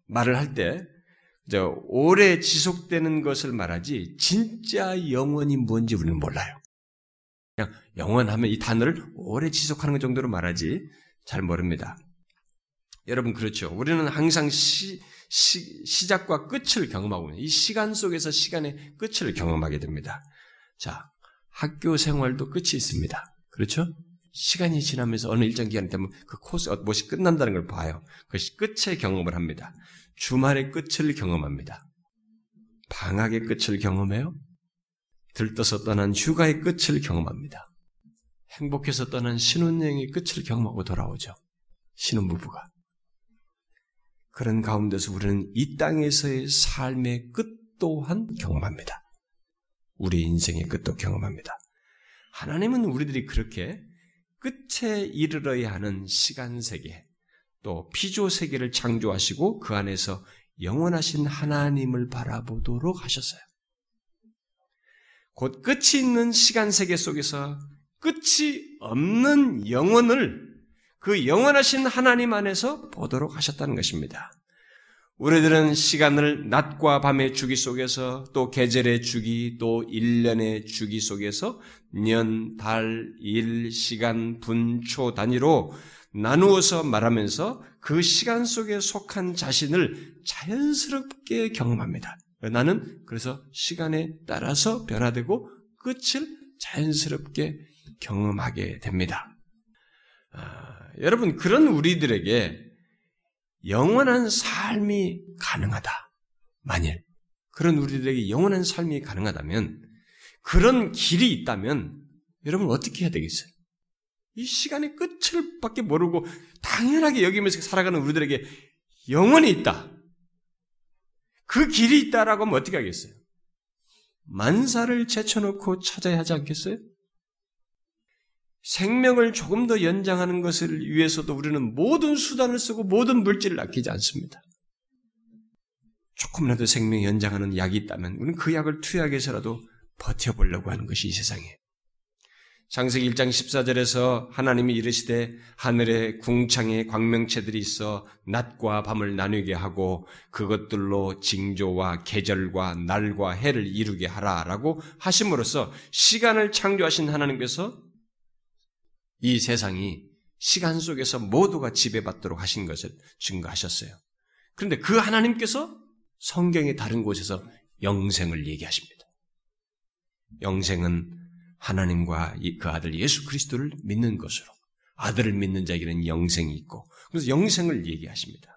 말을 할때저 오래 지속되는 것을 말하지 진짜 영원이 뭔지 우리는 몰라요. 그냥 영원하면 이 단어를 오래 지속하는 것 정도로 말하지 잘 모릅니다. 여러분 그렇죠. 우리는 항상 시, 시, 시 작과 끝을 경험하고 이 시간 속에서 시간의 끝을 경험하게 됩니다. 자, 학교 생활도 끝이 있습니다. 그렇죠? 시간이 지나면서 어느 일정 기간이 되면 그 코스, 어, 무엇이 끝난다는 걸 봐요. 그것이 끝의 경험을 합니다. 주말의 끝을 경험합니다. 방학의 끝을 경험해요. 들떠서 떠난 휴가의 끝을 경험합니다. 행복해서 떠난 신혼여행의 끝을 경험하고 돌아오죠. 신혼부부가. 그런 가운데서 우리는 이 땅에서의 삶의 끝 또한 경험합니다. 우리 인생의 끝도 경험합니다. 하나님은 우리들이 그렇게 끝에 이르러야 하는 시간 세계, 또 피조 세계를 창조하시고 그 안에서 영원하신 하나님을 바라보도록 하셨어요. 곧 끝이 있는 시간 세계 속에서 끝이 없는 영혼을 그 영원하신 하나님 안에서 보도록 하셨다는 것입니다. 우리들은 시간을 낮과 밤의 주기 속에서 또 계절의 주기 또 1년의 주기 속에서 년, 달, 일, 시간, 분, 초 단위로 나누어서 말하면서 그 시간 속에 속한 자신을 자연스럽게 경험합니다. 나는 그래서 시간에 따라서 변화되고 끝을 자연스럽게 경험하게 됩니다. 아, 여러분, 그런 우리들에게 영원한 삶이 가능하다. 만일 그런 우리들에게 영원한 삶이 가능하다면 그런 길이 있다면 여러분 어떻게 해야 되겠어요? 이 시간의 끝을 밖에 모르고 당연하게 여기면서 살아가는 우리들에게 영원히 있다. 그 길이 있다라고 하면 어떻게 하겠어요? 만사를 제쳐놓고 찾아야 하지 않겠어요? 생명을 조금 더 연장하는 것을 위해서도 우리는 모든 수단을 쓰고 모든 물질을 아끼지 않습니다. 조금이라도 생명 연장하는 약이 있다면 우리는 그 약을 투약해서라도 버텨보려고 하는 것이 이 세상에. 장세기 1장 14절에서 하나님이 이르시되 하늘에 궁창에 광명체들이 있어 낮과 밤을 나누게 하고 그것들로 징조와 계절과 날과 해를 이루게 하라라고 하심으로써 시간을 창조하신 하나님께서 이 세상이 시간 속에서 모두가 지배받도록 하신 것을 증거하셨어요. 그런데 그 하나님께서 성경의 다른 곳에서 영생을 얘기하십니다. 영생은 하나님과 그 아들 예수 그리스도를 믿는 것으로 아들을 믿는 자에게는 영생이 있고 그래서 영생을 얘기하십니다.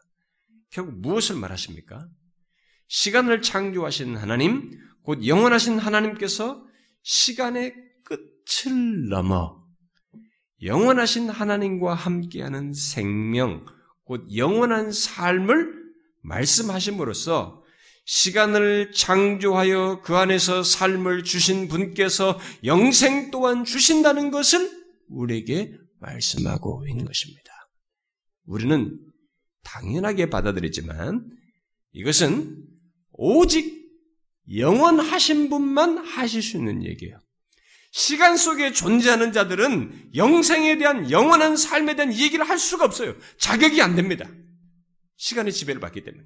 결국 무엇을 말하십니까? 시간을 창조하신 하나님, 곧 영원하신 하나님께서 시간의 끝을 넘어 영원하신 하나님과 함께하는 생명, 곧 영원한 삶을 말씀하심으로써 시간을 창조하여 그 안에서 삶을 주신 분께서 영생 또한 주신다는 것을 우리에게 말씀하고 있는 것입니다. 우리는 당연하게 받아들이지만 이것은 오직 영원하신 분만 하실 수 있는 얘기예요. 시간 속에 존재하는 자들은 영생에 대한 영원한 삶에 대한 얘기를 할 수가 없어요. 자격이 안 됩니다. 시간의 지배를 받기 때문에.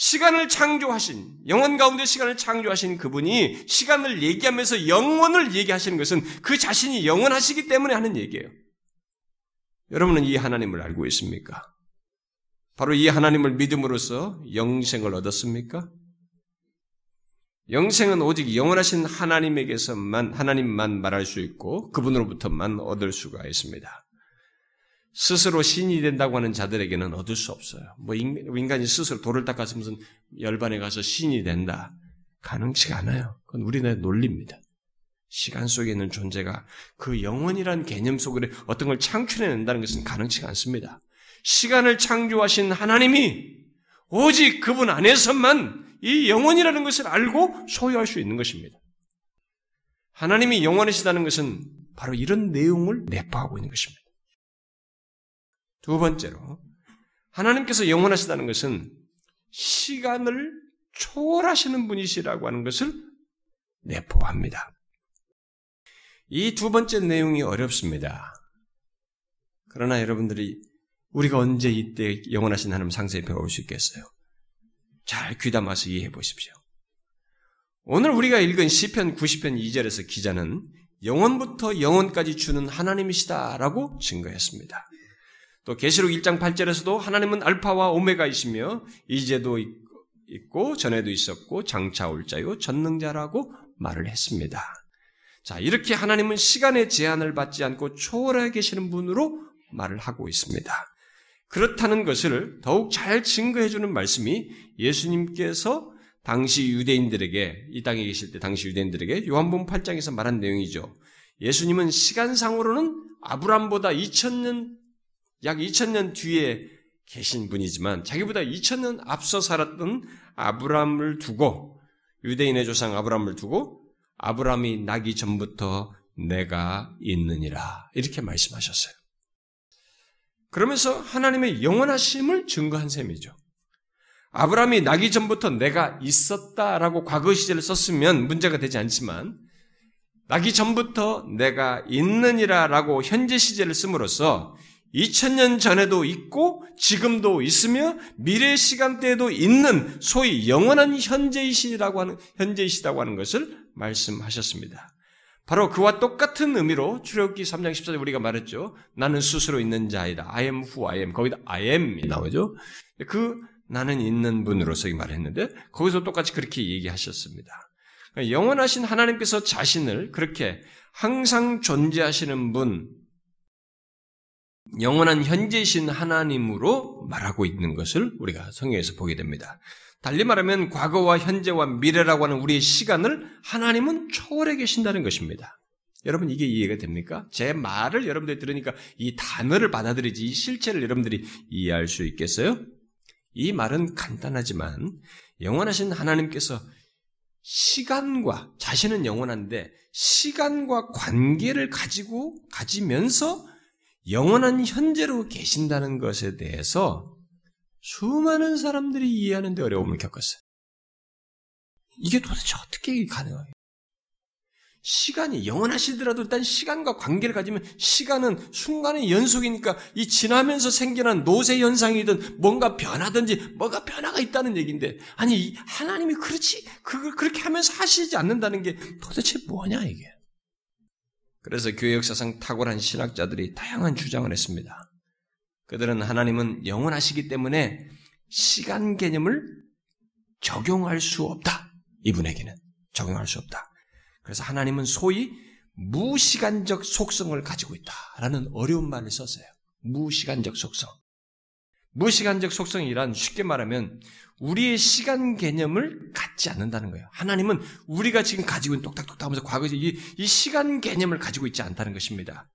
시간을 창조하신, 영원 가운데 시간을 창조하신 그분이 시간을 얘기하면서 영원을 얘기하시는 것은 그 자신이 영원하시기 때문에 하는 얘기예요. 여러분은 이 하나님을 알고 있습니까? 바로 이 하나님을 믿음으로써 영생을 얻었습니까? 영생은 오직 영원하신 하나님에게서만, 하나님만 말할 수 있고, 그분으로부터만 얻을 수가 있습니다. 스스로 신이 된다고 하는 자들에게는 얻을 수 없어요. 뭐, 인간이 스스로 돌을 닦아서 무슨 열반에 가서 신이 된다. 가능치가 않아요. 그건 우리네 논리입니다. 시간 속에 있는 존재가 그 영원이란 개념 속에 어떤 걸 창출해낸다는 것은 가능치가 않습니다. 시간을 창조하신 하나님이 오직 그분 안에서만 이 영원이라는 것을 알고 소유할 수 있는 것입니다. 하나님이 영원하시다는 것은 바로 이런 내용을 내포하고 있는 것입니다. 두 번째로, 하나님께서 영원하시다는 것은 시간을 초월하시는 분이시라고 하는 것을 내포합니다. 이 두 번째 내용이 어렵습니다. 그러나 여러분들이 우리가 언제 이때 영원하신 하나님 상세히 배울 수 있겠어요? 잘 귀담아서 이해해 보십시오. 오늘 우리가 읽은 시편 90편 2절에서 기자는 영원부터 영원까지 주는 하나님이시다라고 증거했습니다. 또 계시록 1장 8절에서도 하나님은 알파와 오메가이시며 이제도 있고 전에도 있었고 장차 올 자요 전능자라고 말을 했습니다. 자, 이렇게 하나님은 시간의 제한을 받지 않고 초월해 계시는 분으로 말을 하고 있습니다. 그렇다는 것을 더욱 잘 증거해 주는 말씀이 예수님께서 당시 유대인들에게 이 땅에 계실 때 당시 유대인들에게 요한복음 8장에서 말한 내용이죠. 예수님은 시간상으로는 아브람보다 2000년 약 2000년 뒤에 계신 분이지만 자기보다 2000년 앞서 살았던 아브람을 두고 유대인의 조상 아브람을 두고 아브람이 나기 전부터 내가 있느니라 이렇게 말씀하셨어요. 그러면서 하나님의 영원하심을 증거한 셈이죠. 아브라함이 나기 전부터 내가 있었다라고 과거 시제를 썼으면 문제가 되지 않지만 나기 전부터 내가 있느니라라고 현재 시제를 씀으로써 2000년 전에도 있고 지금도 있으며 미래 시간대에도 있는 소위 영원한 현재이시라고 하는 현재이시다고 하는 것을 말씀하셨습니다. 바로 그와 똑같은 의미로 출애굽기 3장 14절 우리가 말했죠. 나는 스스로 있는 자이다. I am who I am. 거기다 I am이 나오죠. 그 나는 있는 분으로서 말했는데 거기서 똑같이 그렇게 얘기하셨습니다. 영원하신 하나님께서 자신을 그렇게 항상 존재하시는 분, 영원한 현재신 하나님으로 말하고 있는 것을 우리가 성경에서 보게 됩니다. 달리 말하면 과거와 현재와 미래라고 하는 우리의 시간을 하나님은 초월해 계신다는 것입니다. 여러분 이게 이해가 됩니까? 제 말을 여러분들이 들으니까 이 단어를 받아들이지 이 실체를 여러분들이 이해할 수 있겠어요? 이 말은 간단하지만 영원하신 하나님께서 시간과 자신은 영원한데 시간과 관계를 가지고 가지면서 영원한 현재로 계신다는 것에 대해서 수많은 사람들이 이해하는데 어려움을 겪었어요. 이게 도대체 어떻게 가능해요? 시간이 영원하시더라도 일단 시간과 관계를 가지면 시간은 순간의 연속이니까 이 지나면서 생겨난 노쇠 현상이든 뭔가 변하든지 뭐가 변화가 있다는 얘기인데 아니 하나님이 그렇지 그걸 그렇게 하면서 하시지 않는다는 게 도대체 뭐냐 이게. 그래서 교회 역사상 탁월한 신학자들이 다양한 주장을 했습니다. 그들은 하나님은 영원하시기 때문에 시간 개념을 적용할 수 없다. 이분에게는 적용할 수 없다. 그래서 하나님은 소위 무시간적 속성을 가지고 있다라는 어려운 말을 썼어요. 무시간적 속성. 무시간적 속성이란 쉽게 말하면 우리의 시간 개념을 갖지 않는다는 거예요. 하나님은 우리가 지금 가지고 있는 똑딱똑딱 하면서 과거에 이, 이 시간 개념을 가지고 있지 않다는 것입니다.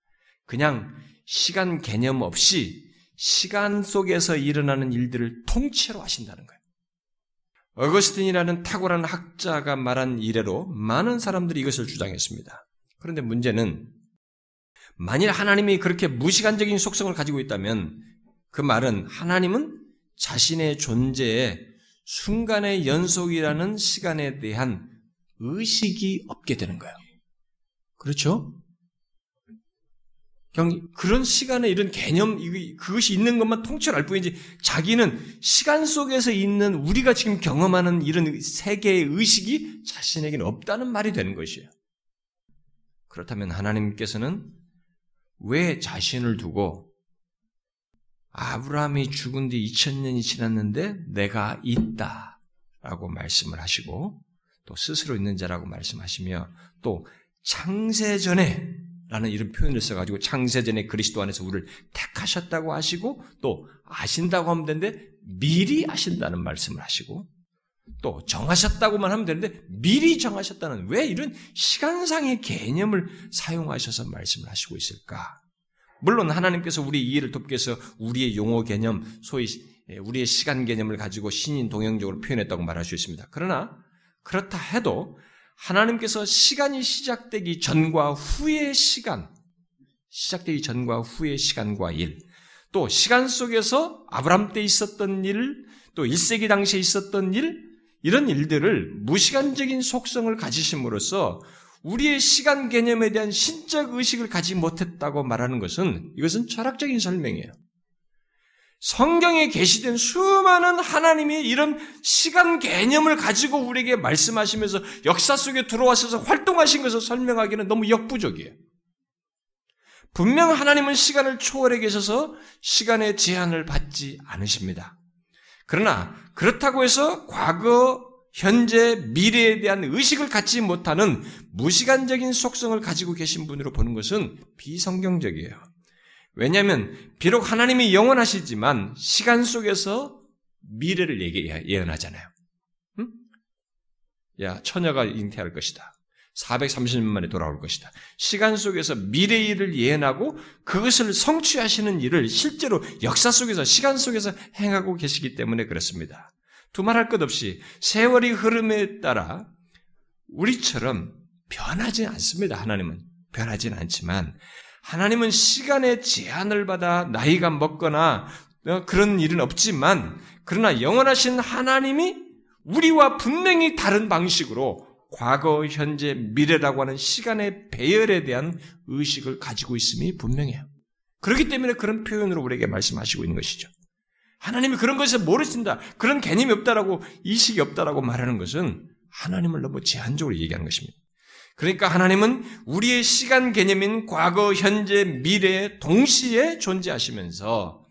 그냥 시간 개념 없이 시간 속에서 일어나는 일들을 통째로 하신다는 거예요. 어거스틴이라는 탁월한 학자가 말한 이래로 많은 사람들이 이것을 주장했습니다. 그런데 문제는 만일 하나님이 그렇게 무시간적인 속성을 가지고 있다면 그 말은 하나님은 자신의 존재에 순간의 연속이라는 시간에 대한 의식이 없게 되는 거예요. 그렇죠? 그런 시간에 이런 개념, 그것이 있는 것만 통째로 알 뿐이지, 자기는 시간 속에서 있는 우리가 지금 경험하는 이런 세계의 의식이 자신에게는 없다는 말이 되는 것이에요. 그렇다면 하나님께서는 왜 자신을 두고 아브라함이 죽은 뒤 2000년이 지났는데 내가 있다 라고 말씀을 하시고 또 스스로 있는 자라고 말씀하시며 또 창세전에 라는 이런 표현을 써가지고 창세전에 그리스도 안에서 우리를 택하셨다고 하시고 또 아신다고 하면 되는데 미리 아신다는 말씀을 하시고 또 정하셨다고만 하면 되는데 미리 정하셨다는 왜 이런 시간상의 개념을 사용하셔서 말씀을 하시고 있을까? 물론 하나님께서 우리 이해를 돕기 위해서 우리의 용어 개념, 소위 우리의 시간 개념을 가지고 신인 동형적으로 표현했다고 말할 수 있습니다. 그러나 그렇다 해도 하나님께서 시간이 시작되기 전과 후의 시간, 시작되기 전과 후의 시간과 일, 또 시간 속에서 아브람 때 있었던 일, 또 1세기 당시에 있었던 일, 이런 일들을 무시간적인 속성을 가지심으로써 우리의 시간 개념에 대한 신적 의식을 가지 못했다고 말하는 것은 이것은 철학적인 설명이에요. 성경에 게시된 수많은 하나님이 이런 시간 개념을 가지고 우리에게 말씀하시면서 역사 속에 들어와서 활동하신 것을 설명하기는 너무 역부족이에요. 분명 하나님은 시간을 초월해 계셔서 시간의 제한을 받지 않으십니다. 그러나 그렇다고 해서 과거, 현재, 미래에 대한 의식을 갖지 못하는 무시간적인 속성을 가지고 계신 분으로 보는 것은 비성경적이에요. 왜냐하면 비록 하나님이 영원하시지만 시간 속에서 미래를 예언하잖아요. 응? 야 처녀가 잉태할 것이다. 430년 만에 돌아올 것이다. 시간 속에서 미래의 일을 예언하고 그것을 성취하시는 일을 실제로 역사 속에서 시간 속에서 행하고 계시기 때문에 그렇습니다. 두말할 것 없이 세월이 흐름에 따라 우리처럼 변하지 않습니다. 하나님은 변하지는 않지만 하나님은 시간의 제한을 받아 나이가 먹거나 어, 그런 일은 없지만 그러나 영원하신 하나님이 우리와 분명히 다른 방식으로 과거, 현재, 미래라고 하는 시간의 배열에 대한 의식을 가지고 있음이 분명해요. 그렇기 때문에 그런 표현으로 우리에게 말씀하시고 있는 것이죠. 하나님이 그런 것을 모르신다, 그런 개념이 없다라고, 이식이 없다라고 말하는 것은 하나님을 너무 제한적으로 얘기하는 것입니다. 그러니까 하나님은 우리의 시간 개념인 과거, 현재, 미래에 동시에 존재하시면서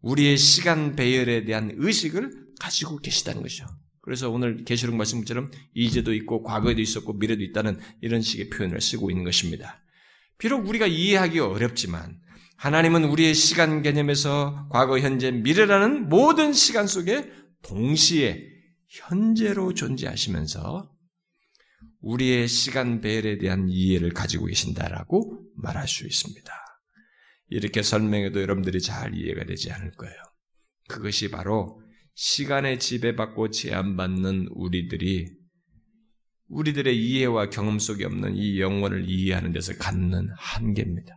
우리의 시간 배열에 대한 의식을 가지고 계시다는 것이죠. 그래서 오늘 계시록 말씀처럼 이제도 있고 과거에도 있었고 미래도 있다는 이런 식의 표현을 쓰고 있는 것입니다. 비록 우리가 이해하기 어렵지만 하나님은 우리의 시간 개념에서 과거, 현재, 미래라는 모든 시간 속에 동시에 현재로 존재하시면서 우리의 시간 배열에 대한 이해를 가지고 계신다라고 말할 수 있습니다. 이렇게 설명해도 여러분들이 잘 이해가 되지 않을 거예요. 그것이 바로 시간에 지배받고 제한받는 우리들이 우리들의 이해와 경험 속에 없는 이 영혼을 이해하는 데서 갖는 한계입니다.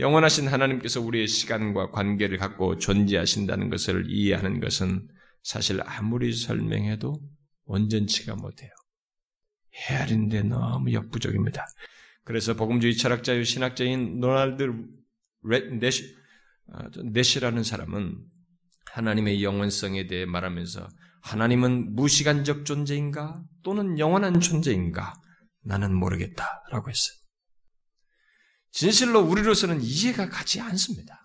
영원하신 하나님께서 우리의 시간과 관계를 갖고 존재하신다는 것을 이해하는 것은 사실 아무리 설명해도 온전치가 못해요. 헤아린데 너무 역부족입니다. 그래서 복음주의 철학자유 신학자인 노날드 네시, 아, 네시라는 사람은 하나님의 영원성에 대해 말하면서 하나님은 무시간적 존재인가 또는 영원한 존재인가 나는 모르겠다라고 했어요. 진실로 우리로서는 이해가 가지 않습니다.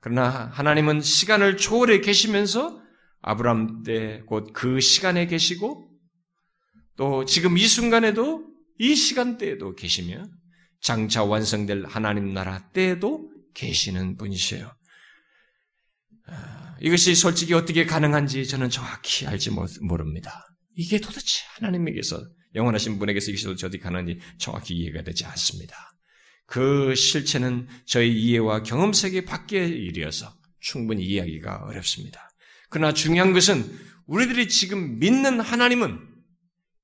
그러나 하나님은 시간을 초월해 계시면서 아브람 때 곧 그 시간에 계시고 또 지금 이 순간에도 이 시간대에도 계시며 장차 완성될 하나님 나라 때에도 계시는 분이세요. 아, 이것이 솔직히 어떻게 가능한지 저는 정확히 알지 모릅니다. 이게 도대체 하나님에게서 영원하신 분에게서 이것이 어떻게 가능한지 정확히 이해가 되지 않습니다. 그 실체는 저희 이해와 경험 세계 밖의 일이어서 충분히 이해하기가 어렵습니다. 그러나 중요한 것은 우리들이 지금 믿는 하나님은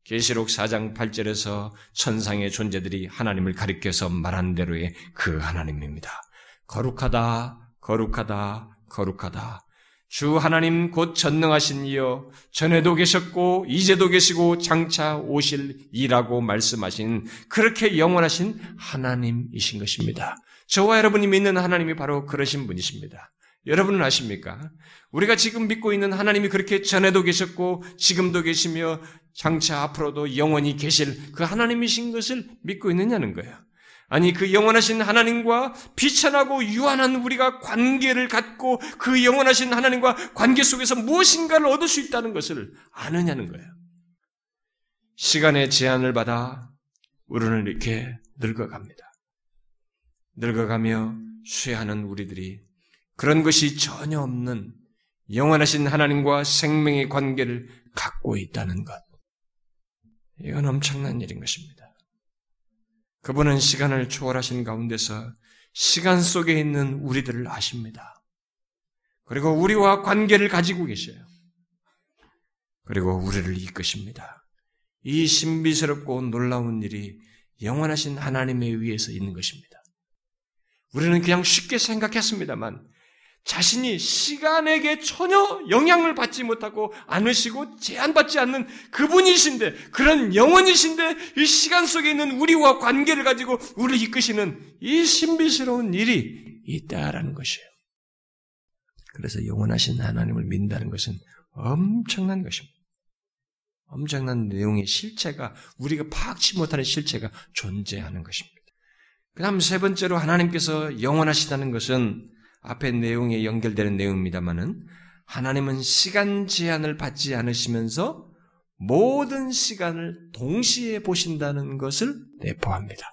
계시록 4장 8절에서 천상의 존재들이 하나님을 가리켜서 말한 대로의 그 하나님입니다. 거룩하다, 거룩하다, 거룩하다. 주 하나님 곧 전능하신 이여 전에도 계셨고 이제도 계시고 장차 오실 이라고 말씀하신 그렇게 영원하신 하나님이신 것입니다. 저와 여러분이 믿는 하나님이 바로 그러신 분이십니다. 여러분은 아십니까? 우리가 지금 믿고 있는 하나님이 그렇게 전에도 계셨고 지금도 계시며 장차 앞으로도 영원히 계실 그 하나님이신 것을 믿고 있느냐는 거예요. 아니 그 영원하신 하나님과 비천하고 유한한 우리가 관계를 갖고 그 영원하신 하나님과 관계 속에서 무엇인가를 얻을 수 있다는 것을 아느냐는 거예요. 시간의 제한을 받아 우리는 이렇게 늙어갑니다. 늙어가며 쇠하는 우리들이 그런 것이 전혀 없는 영원하신 하나님과 생명의 관계를 갖고 있다는 것. 이건 엄청난 일인 것입니다. 그분은 시간을 초월하신 가운데서 시간 속에 있는 우리들을 아십니다. 그리고 우리와 관계를 가지고 계셔요. 그리고 우리를 이끄십니다. 이 신비스럽고 놀라운 일이 영원하신 하나님에 의해서 있는 것입니다. 우리는 그냥 쉽게 생각했습니다만 자신이 시간에게 전혀 영향을 받지 못하고 않으시고 제한받지 않는 그분이신데 그런 영원이신데 이 시간 속에 있는 우리와 관계를 가지고 우리를 이끄시는 이 신비스러운 일이 있다라는 것이에요. 그래서 영원하신 하나님을 믿는다는 것은 엄청난 것입니다. 엄청난 내용의 실체가 우리가 파악치 못하는 실체가 존재하는 것입니다. 그 다음 세 번째로 하나님께서 영원하시다는 것은 앞에 내용에 연결되는 내용입니다만은 하나님은 시간 제한을 받지 않으시면서 모든 시간을 동시에 보신다는 것을 내포합니다.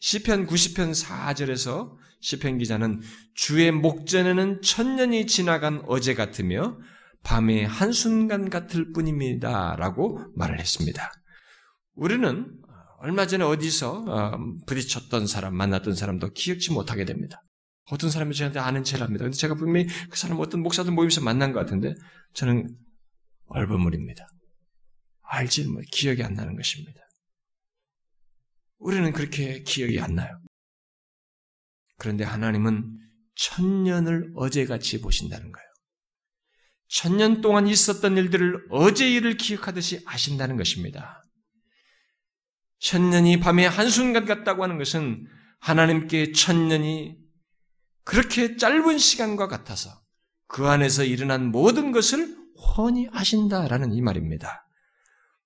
시편 90편 4절에서 시편 기자는 주의 목전에는 천년이 지나간 어제 같으며 밤의 한순간 같을 뿐입니다. 라고 말을 했습니다. 우리는 얼마 전에 어디서 어, 부딪혔던 사람, 만났던 사람도 기억지 못하게 됩니다. 어떤 사람이 저한테 아는 합니다. 근데 제가 분명히 그 사람 어떤 목사들 모임에서 만난 것 같은데 저는 얼버무립니다. 알지 뭐 기억이 안 나는 것입니다. 우리는 그렇게 기억이 안 나요. 그런데 하나님은 천년을 어제같이 보신다는 거예요. 천년 동안 있었던 일들을 어제 일을 기억하듯이 아신다는 것입니다. 천년이 밤의 한순간 같다고 하는 것은 하나님께 천년이 그렇게 짧은 시간과 같아서 그 안에서 일어난 모든 것을 훤히 아신다라는 이 말입니다.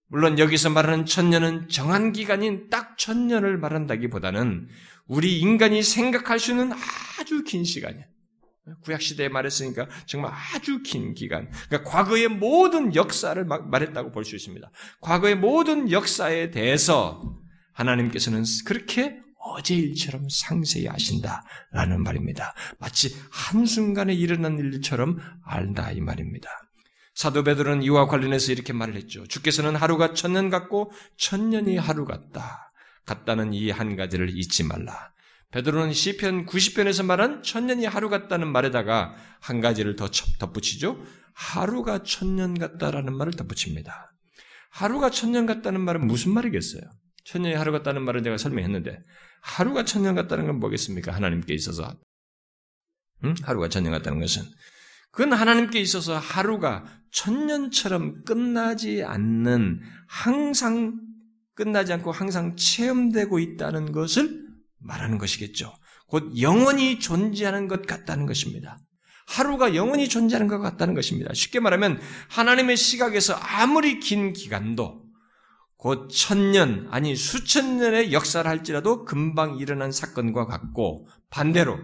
물론 여기서 말하는 천년은 정한 기간인 딱 천년을 말한다기보다는 우리 인간이 생각할 수 있는 아주 긴 시간이야. 구약 시대에 말했으니까 정말 아주 긴 기간. 그러니까 과거의 모든 역사를 말했다고 볼 수 있습니다. 과거의 모든 역사에 대해서 하나님께서는 그렇게 어제 일처럼 상세히 아신다라는 말입니다. 마치 한순간에 일어난 일처럼 알다 이 말입니다. 사도 베드로는 이와 관련해서 이렇게 말을 했죠. 주께서는 하루가 천년 같고 천년이 하루 같다. 같다는 이 한 가지를 잊지 말라. 베드로는 시편 90편에서 말한 천년이 하루 같다는 말에다가 한 가지를 더 덧붙이죠. 하루가 천년 같다라는 말을 덧붙입니다. 하루가 천년 같다는 말은 무슨 말이겠어요? 천년이 하루 같다는 말은 제가 설명했는데 하루가 천년 같다는 건 뭐겠습니까? 하나님께 있어서 응? 하루가 천년 같다는 것은 그건 하나님께 있어서 하루가 천년처럼 끝나지 않는 항상 끝나지 않고 항상 체험되고 있다는 것을 말하는 것이겠죠. 곧 영원히 존재하는 것 같다는 것입니다. 하루가 영원히 존재하는 것 같다는 것입니다. 쉽게 말하면 하나님의 시각에서 아무리 긴 기간도 곧 천년, 아니 수천 년의 역사를 할지라도 금방 일어난 사건과 같고 반대로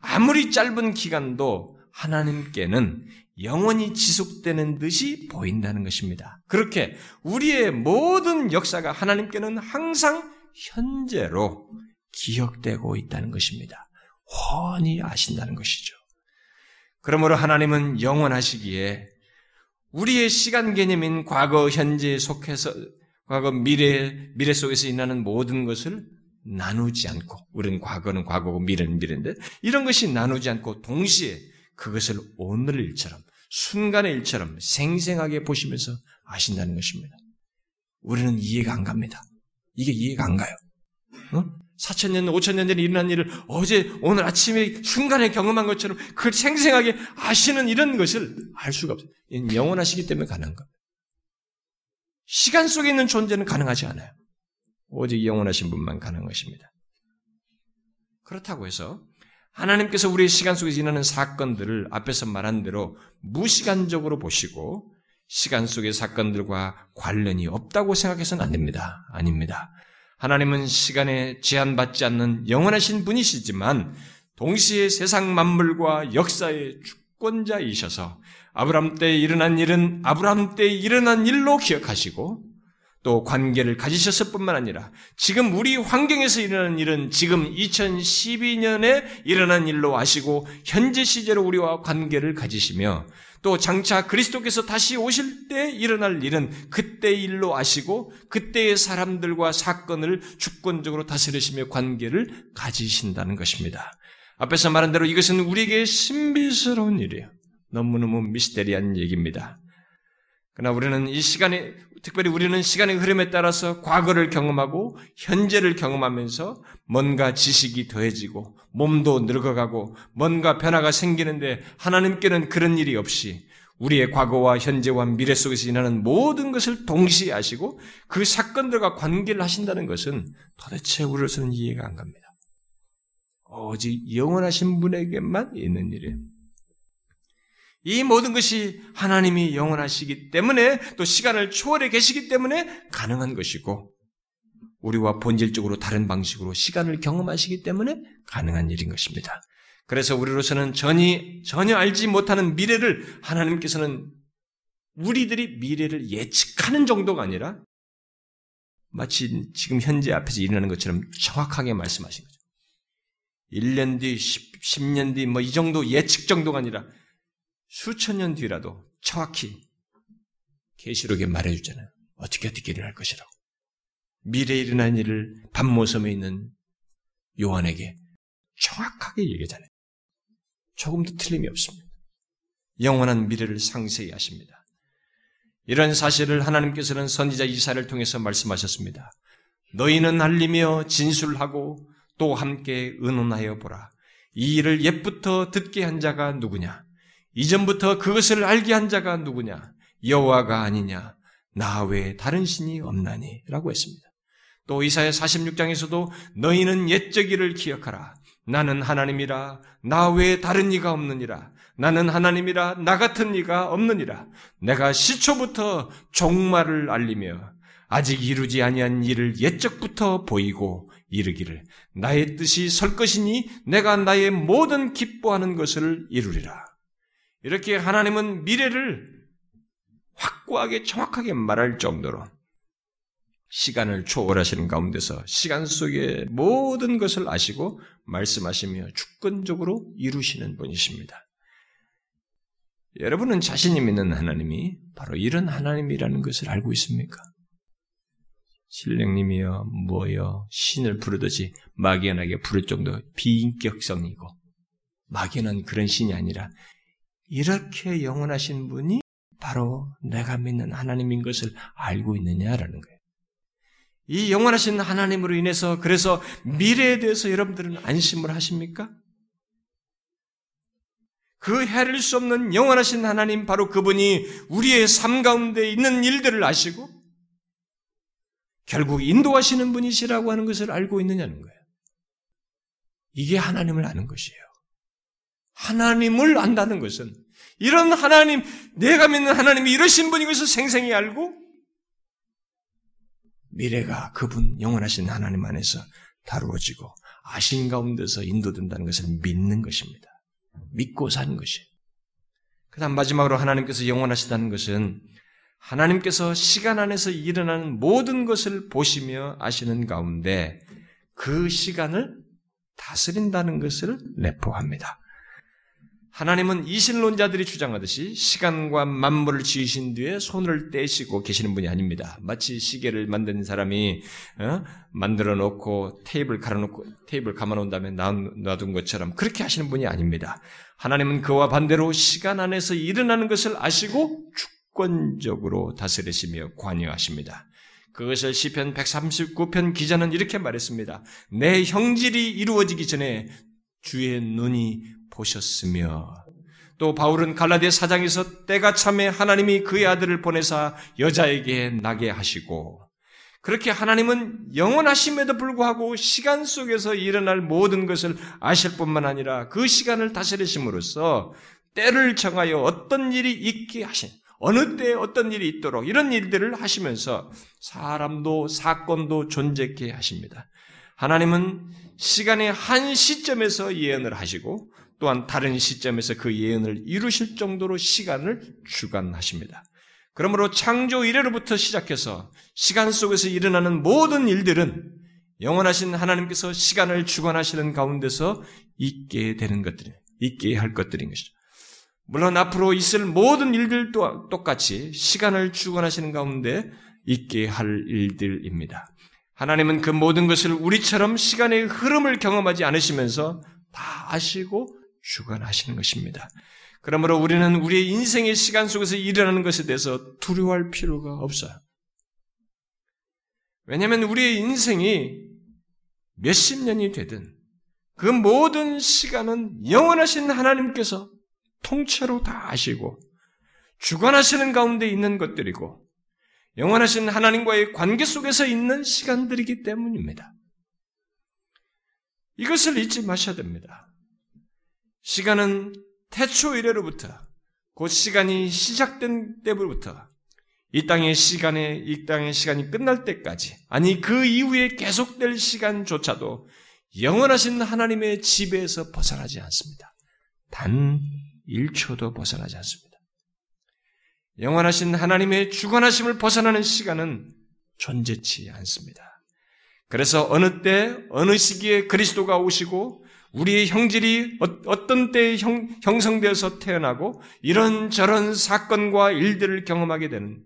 아무리 짧은 기간도 하나님께는 영원히 지속되는 듯이 보인다는 것입니다. 그렇게 우리의 모든 역사가 하나님께는 항상 현재로 기억되고 있다는 것입니다. 훤히 아신다는 것이죠. 그러므로 하나님은 영원하시기에 우리의 시간 개념인 과거, 현재 속해서 과거, 미래, 미래 속에서 일어나는 모든 것을 나누지 않고, 우리는 과거는 과거고 미래는 미래인데, 이런 것이 나누지 않고 동시에 그것을 오늘 일처럼, 순간의 일처럼 생생하게 보시면서 아신다는 것입니다. 우리는 이해가 안 갑니다. 이게 이해가 안 가요. 어? 4천년, 5천년 전에 일어난 일을 어제, 오늘 아침에 순간에 경험한 것처럼 그걸 생생하게 아시는 이런 것을 알 수가 없어요. 영원하시기 때문에 가능한 겁니다. 시간 속에 있는 존재는 가능하지 않아요. 오직 영원하신 분만 가능한 것입니다. 그렇다고 해서 하나님께서 우리의 시간 속에서 일어나는 사건들을 앞에서 말한 대로 무시간적으로 보시고 시간 속의 사건들과 관련이 없다고 생각해서는 안 됩니다. 아닙니다. 하나님은 시간에 제한받지 않는 영원하신 분이시지만 동시에 세상 만물과 역사의 주권자이셔서 아브람 때 일어난 일은 아브람 때 일어난 일로 기억하시고 또 관계를 가지셨을 뿐만 아니라 지금 우리 환경에서 일어난 일은 지금 2012년에 일어난 일로 아시고 현재 시제로 우리와 관계를 가지시며 또 장차 그리스도께서 다시 오실 때 일어날 일은 그때 일로 아시고 그때의 사람들과 사건을 주권적으로 다스리시며 관계를 가지신다는 것입니다. 앞에서 말한 대로 이것은 우리에게 신비스러운 일이에요. 너무너무 미스테리한 얘기입니다. 그러나 우리는 이 시간에, 특별히 우리는 시간의 흐름에 따라서 과거를 경험하고 현재를 경험하면서 뭔가 지식이 더해지고 몸도 늙어가고 뭔가 변화가 생기는데 하나님께는 그런 일이 없이 우리의 과거와 현재와 미래 속에서 일어나는 모든 것을 동시에 아시고 그 사건들과 관계를 하신다는 것은 도대체 우리로서는 이해가 안 갑니다. 오직 영원하신 분에게만 있는 일이에요. 이 모든 것이 하나님이 영원하시기 때문에 또 시간을 초월해 계시기 때문에 가능한 것이고 우리와 본질적으로 다른 방식으로 시간을 경험하시기 때문에 가능한 일인 것입니다. 그래서 우리로서는 전혀, 전혀 알지 못하는 미래를 하나님께서는 우리들이 미래를 예측하는 정도가 아니라 마치 지금 현재 앞에서 일어나는 것처럼 정확하게 말씀하신 거죠. 1년 뒤, 10, 년 뒤, 뭐 이 정도 예측 정도가 아니라 수천 년 뒤라도 정확히 계시록에 말해주잖아요. 어떻게 어떻게 일어날 것이라고. 미래에 일어난 일을 밤모섬에 있는 요한에게 정확하게 얘기하잖아요. 조금도 틀림이 없습니다. 영원한 미래를 상세히 하십니다. 이런 사실을 하나님께서는 선지자 이사를 통해서 말씀하셨습니다. 너희는 알리며 진술하고 또 함께 의논하여 보라. 이 일을 옛부터 듣게 한 자가 누구냐? 이전부터 그것을 알게 한 자가 누구냐? 여호와가 아니냐? 나 외에 다른 신이 없나니? 라고 했습니다. 또 이사야 46장에서도 너희는 옛적 일을 기억하라. 나는 하나님이라 나 외에 다른 이가 없느니라. 나는 하나님이라 나 같은 이가 없느니라. 내가 시초부터 종말을 알리며 아직 이루지 아니한 일을 옛적부터 보이고 이르기를 나의 뜻이 설 것이니 내가 나의 모든 기뻐하는 것을 이루리라. 이렇게 하나님은 미래를 확고하게 정확하게 말할 정도로 시간을 초월하시는 가운데서 시간 속의 모든 것을 아시고 말씀하시며 주권적으로 이루시는 분이십니다. 여러분은 자신이 믿는 하나님이 바로 이런 하나님이라는 것을 알고 있습니까? 신령님이여 뭐여 신을 부르듯이 막연하게 부를 정도 비인격성이고 막연한 그런 신이 아니라 이렇게 영원하신 분이 바로 내가 믿는 하나님인 것을 알고 있느냐라는 거예요. 이 영원하신 하나님으로 인해서 그래서 미래에 대해서 여러분들은 안심을 하십니까? 그 헤아릴 수 없는 영원하신 하나님 바로 그분이 우리의 삶 가운데 있는 일들을 아시고 결국 인도하시는 분이시라고 하는 것을 알고 있느냐는 거예요. 이게 하나님을 아는 것이에요. 하나님을 안다는 것은 이런 하나님, 내가 믿는 하나님이 이러신 분인 것을 생생히 알고 미래가 그분 영원하신 하나님 안에서 다루어지고 아신 가운데서 인도된다는 것을 믿는 것입니다. 믿고 사는 것이. 그 다음 마지막으로 하나님께서 영원하시다는 것은 하나님께서 시간 안에서 일어나는 모든 것을 보시며 아시는 가운데 그 시간을 다스린다는 것을 내포합니다. 하나님은 이신론자들이 주장하듯이 시간과 만물을 지으신 뒤에 손을 떼시고 계시는 분이 아닙니다. 마치 시계를 만든 사람이 어? 만들어 놓고 테이블 갈아놓고 테이블 감아놓은 다음에 놔둔 것처럼 그렇게 하시는 분이 아닙니다. 하나님은 그와 반대로 시간 안에서 일어나는 것을 아시고 주권적으로 다스리시며 관여하십니다. 그것을 시편 139편 기자는 이렇게 말했습니다. 내 형질이 이루어지기 전에 주의 눈이 보셨으며 또 바울은 갈라디아 사장에서 때가 참에 하나님이 그의 아들을 보내사 여자에게 나게 하시고 그렇게 하나님은 영원하심에도 불구하고 시간 속에서 일어날 모든 것을 아실 뿐만 아니라 그 시간을 다스리심으로써 때를 정하여 어떤 일이 있게 하신 어느 때에 어떤 일이 있도록 이런 일들을 하시면서 사람도 사건도 존재케 하십니다. 하나님은 시간의 한 시점에서 예언을 하시고 또한 다른 시점에서 그 예언을 이루실 정도로 시간을 주관하십니다. 그러므로 창조 이래로부터 시작해서 시간 속에서 일어나는 모든 일들은 영원하신 하나님께서 시간을 주관하시는 가운데서 있게 되는 것들이 있게 할 것들인 것이죠. 물론 앞으로 있을 모든 일들도 똑같이 시간을 주관하시는 가운데 있게 할 일들입니다. 하나님은 그 모든 것을 우리처럼 시간의 흐름을 경험하지 않으시면서 다 아시고 주관하시는 것입니다. 그러므로 우리는 우리의 인생의 시간 속에서 일어나는 것에 대해서 두려워할 필요가 없어요. 왜냐하면 우리의 인생이 몇십 년이 되든 그 모든 시간은 영원하신 하나님께서 통째로 다 아시고 주관하시는 가운데 있는 것들이고 영원하신 하나님과의 관계 속에서 있는 시간들이기 때문입니다. 이것을 잊지 마셔야 됩니다. 시간은 태초 이래로부터 곧 시간이 시작된 때부터 이 땅의 시간에 이 땅의 시간이 끝날 때까지 아니 그 이후에 계속될 시간조차도 영원하신 하나님의 지배에서 벗어나지 않습니다. 단 1초도 벗어나지 않습니다. 영원하신 하나님의 주관하심을 벗어나는 시간은 존재치 않습니다. 그래서 어느 때, 어느 시기에 그리스도가 오시고 우리의 형질이 어, 어떤 때에 형, 형성되어서 태어나고 이런저런 사건과 일들을 경험하게 되는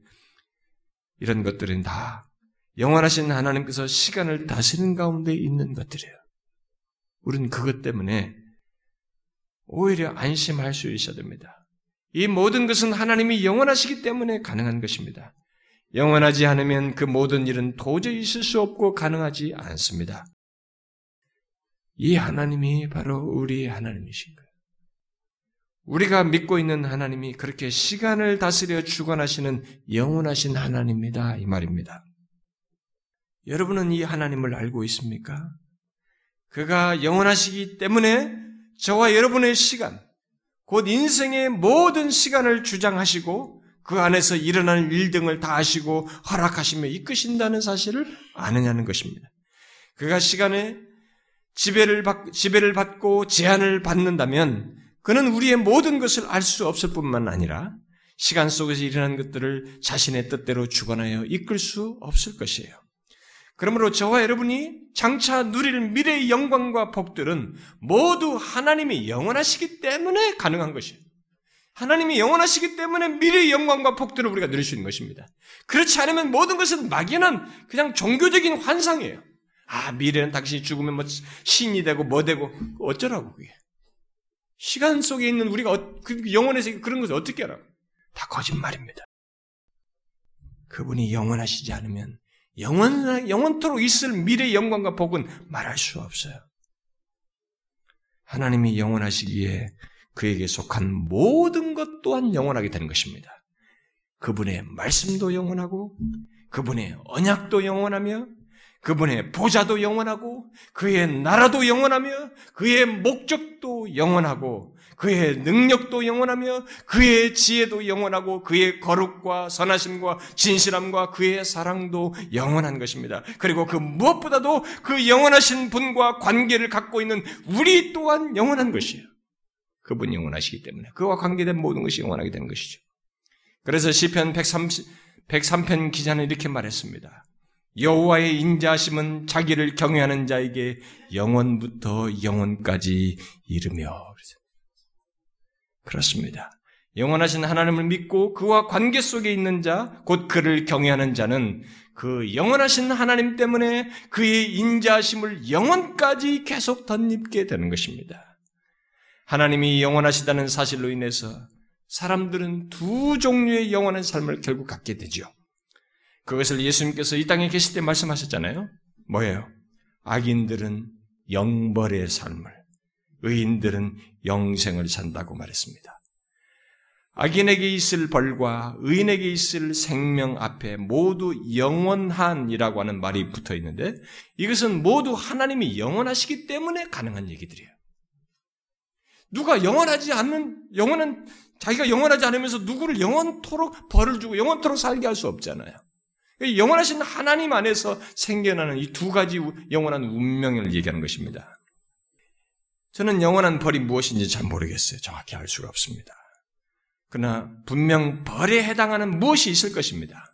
이런 것들은 다 영원하신 하나님께서 시간을 다스리는 가운데 있는 것들이에요. 우리는 그것 때문에 오히려 안심할 수 있어야 됩니다. 이 모든 것은 하나님이 영원하시기 때문에 가능한 것입니다. 영원하지 않으면 그 모든 일은 도저히 있을 수 없고 가능하지 않습니다. 이 하나님이 바로 우리 하나님이신 거예요. 우리가 믿고 있는 하나님이 그렇게 시간을 다스려 주관하시는 영원하신 하나님입니다. 이 말입니다. 여러분은 이 하나님을 알고 있습니까? 그가 영원하시기 때문에 저와 여러분의 시간, 곧 인생의 모든 시간을 주장하시고 그 안에서 일어나는 일 등을 다 하시고 허락하시며 이끄신다는 사실을 아느냐는 것입니다. 그가 시간에 지배를, 받, 지배를 받고 제한을 받는다면 그는 우리의 모든 것을 알 수 없을 뿐만 아니라 시간 속에서 일어난 것들을 자신의 뜻대로 주관하여 이끌 수 없을 것이에요. 그러므로 저와 여러분이 장차 누릴 미래의 영광과 복들은 모두 하나님이 영원하시기 때문에 가능한 것이에요. 하나님이 영원하시기 때문에 미래의 영광과 복들을 우리가 누릴 수 있는 것입니다. 그렇지 않으면 모든 것은 막연한 그냥 종교적인 환상이에요. 아, 미래는 당신이 죽으면 뭐 신이 되고 뭐 되고 어쩌라고 그게. 시간 속에 있는 우리가 어, 그 영원해서 그런 것을 어떻게 알아? 다 거짓말입니다. 그분이 영원하시지 않으면 영원, 영원토록 있을 미래의 영광과 복은 말할 수 없어요. 하나님이 영원하시기에 그에게 속한 모든 것 또한 영원하게 되는 것입니다. 그분의 말씀도 영원하고, 그분의 언약도 영원하며, 그분의 보좌도 영원하고, 그의 나라도 영원하며, 그의 목적도 영원하고, 그의 능력도 영원하며, 그의 지혜도 영원하고, 그의 거룩과 선하심과 진실함과 그의 사랑도 영원한 것입니다. 그리고 그 무엇보다도 그 영원하신 분과 관계를 갖고 있는 우리 또한 영원한 것이에요. 그분 영원하시기 때문에 그와 관계된 모든 것이 영원하게 되는 것이죠. 그래서 시편 130, 103편 기자는 이렇게 말했습니다. 여호와의 인자심은 자기를 경외하는 자에게 영원부터 영원까지 이르며 그렇습니다. 영원하신 하나님을 믿고 그와 관계 속에 있는 자, 곧 그를 경외하는 자는 그 영원하신 하나님 때문에 그의 인자심을 영원까지 계속 덧입게 되는 것입니다. 하나님이 영원하시다는 사실로 인해서 사람들은 두 종류의 영원한 삶을 결국 갖게 되죠. 그것을 예수님께서 이 땅에 계실 때 말씀하셨잖아요. 뭐예요? 악인들은 영벌의 삶을, 의인들은 영생을 산다고 말했습니다. 악인에게 있을 벌과 의인에게 있을 생명 앞에 모두 영원한이라고 하는 말이 붙어 있는데 이것은 모두 하나님이 영원하시기 때문에 가능한 얘기들이에요. 누가 영원하지 않는, 영원한, 자기가 영원하지 않으면서 누구를 영원토록 벌을 주고 영원토록 살게 할 수 없잖아요. 영원하신 하나님 안에서 생겨나는 이 두 가지 영원한 운명을 얘기하는 것입니다. 저는 영원한 벌이 무엇인지 잘 모르겠어요. 정확히 알 수가 없습니다. 그러나 분명 벌에 해당하는 무엇이 있을 것입니다.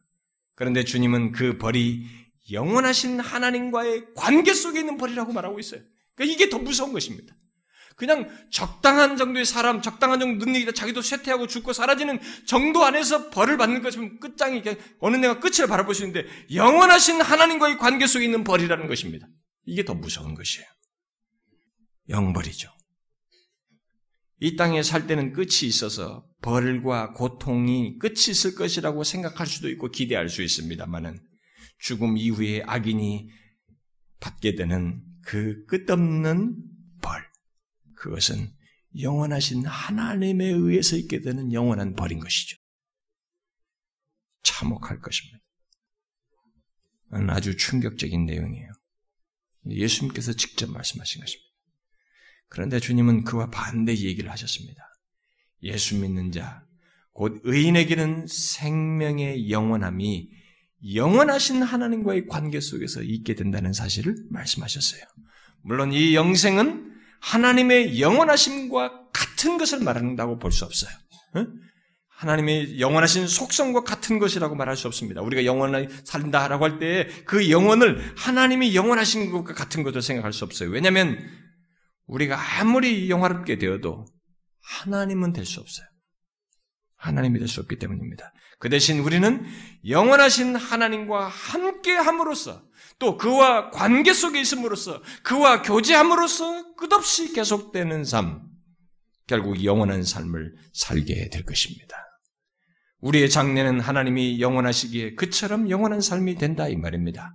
그런데 주님은 그 벌이 영원하신 하나님과의 관계 속에 있는 벌이라고 말하고 있어요. 그러니까 이게 더 무서운 것입니다. 그냥 적당한 정도의 사람, 적당한 정도 능력이다. 자기도 쇠퇴하고 죽고 사라지는 정도 안에서 벌을 받는 것이면 끝장이 어느 내가 끝을 바라볼 수 있는데 영원하신 하나님과의 관계 속에 있는 벌이라는 것입니다. 이게 더 무서운 것이에요. 영벌이죠. 이 땅에 살 때는 끝이 있어서 벌과 고통이 끝이 있을 것이라고 생각할 수도 있고 기대할 수 있습니다만은 죽음 이후에 악인이 받게 되는 그 끝없는 그것은 영원하신 하나님에 의해서 있게 되는 영원한 벌인 것이죠. 참혹할 것입니다. 아주 충격적인 내용이에요. 예수님께서 직접 말씀하신 것입니다. 그런데 주님은 그와 반대 얘기를 하셨습니다. 예수 믿는 자, 곧 의인에게는 생명의 영원함이 영원하신 하나님과의 관계 속에서 있게 된다는 사실을 말씀하셨어요. 물론 이 영생은 하나님의 영원하심과 같은 것을 말한다고 볼 수 없어요. 하나님의 영원하신 속성과 같은 것이라고 말할 수 없습니다. 우리가 영원히 산다라고 할 때 그 영원을 하나님이 영원하신 것과 같은 것으로 생각할 수 없어요. 왜냐하면 우리가 아무리 영화롭게 되어도 하나님은 될 수 없어요. 하나님이 될 수 없기 때문입니다. 그 대신 우리는 영원하신 하나님과 함께 함으로써 또 그와 관계 속에 있음으로써 그와 교제함으로써 끝없이 계속되는 삶, 결국 영원한 삶을 살게 될 것입니다. 우리의 장래는 하나님이 영원하시기에 그처럼 영원한 삶이 된다 이 말입니다.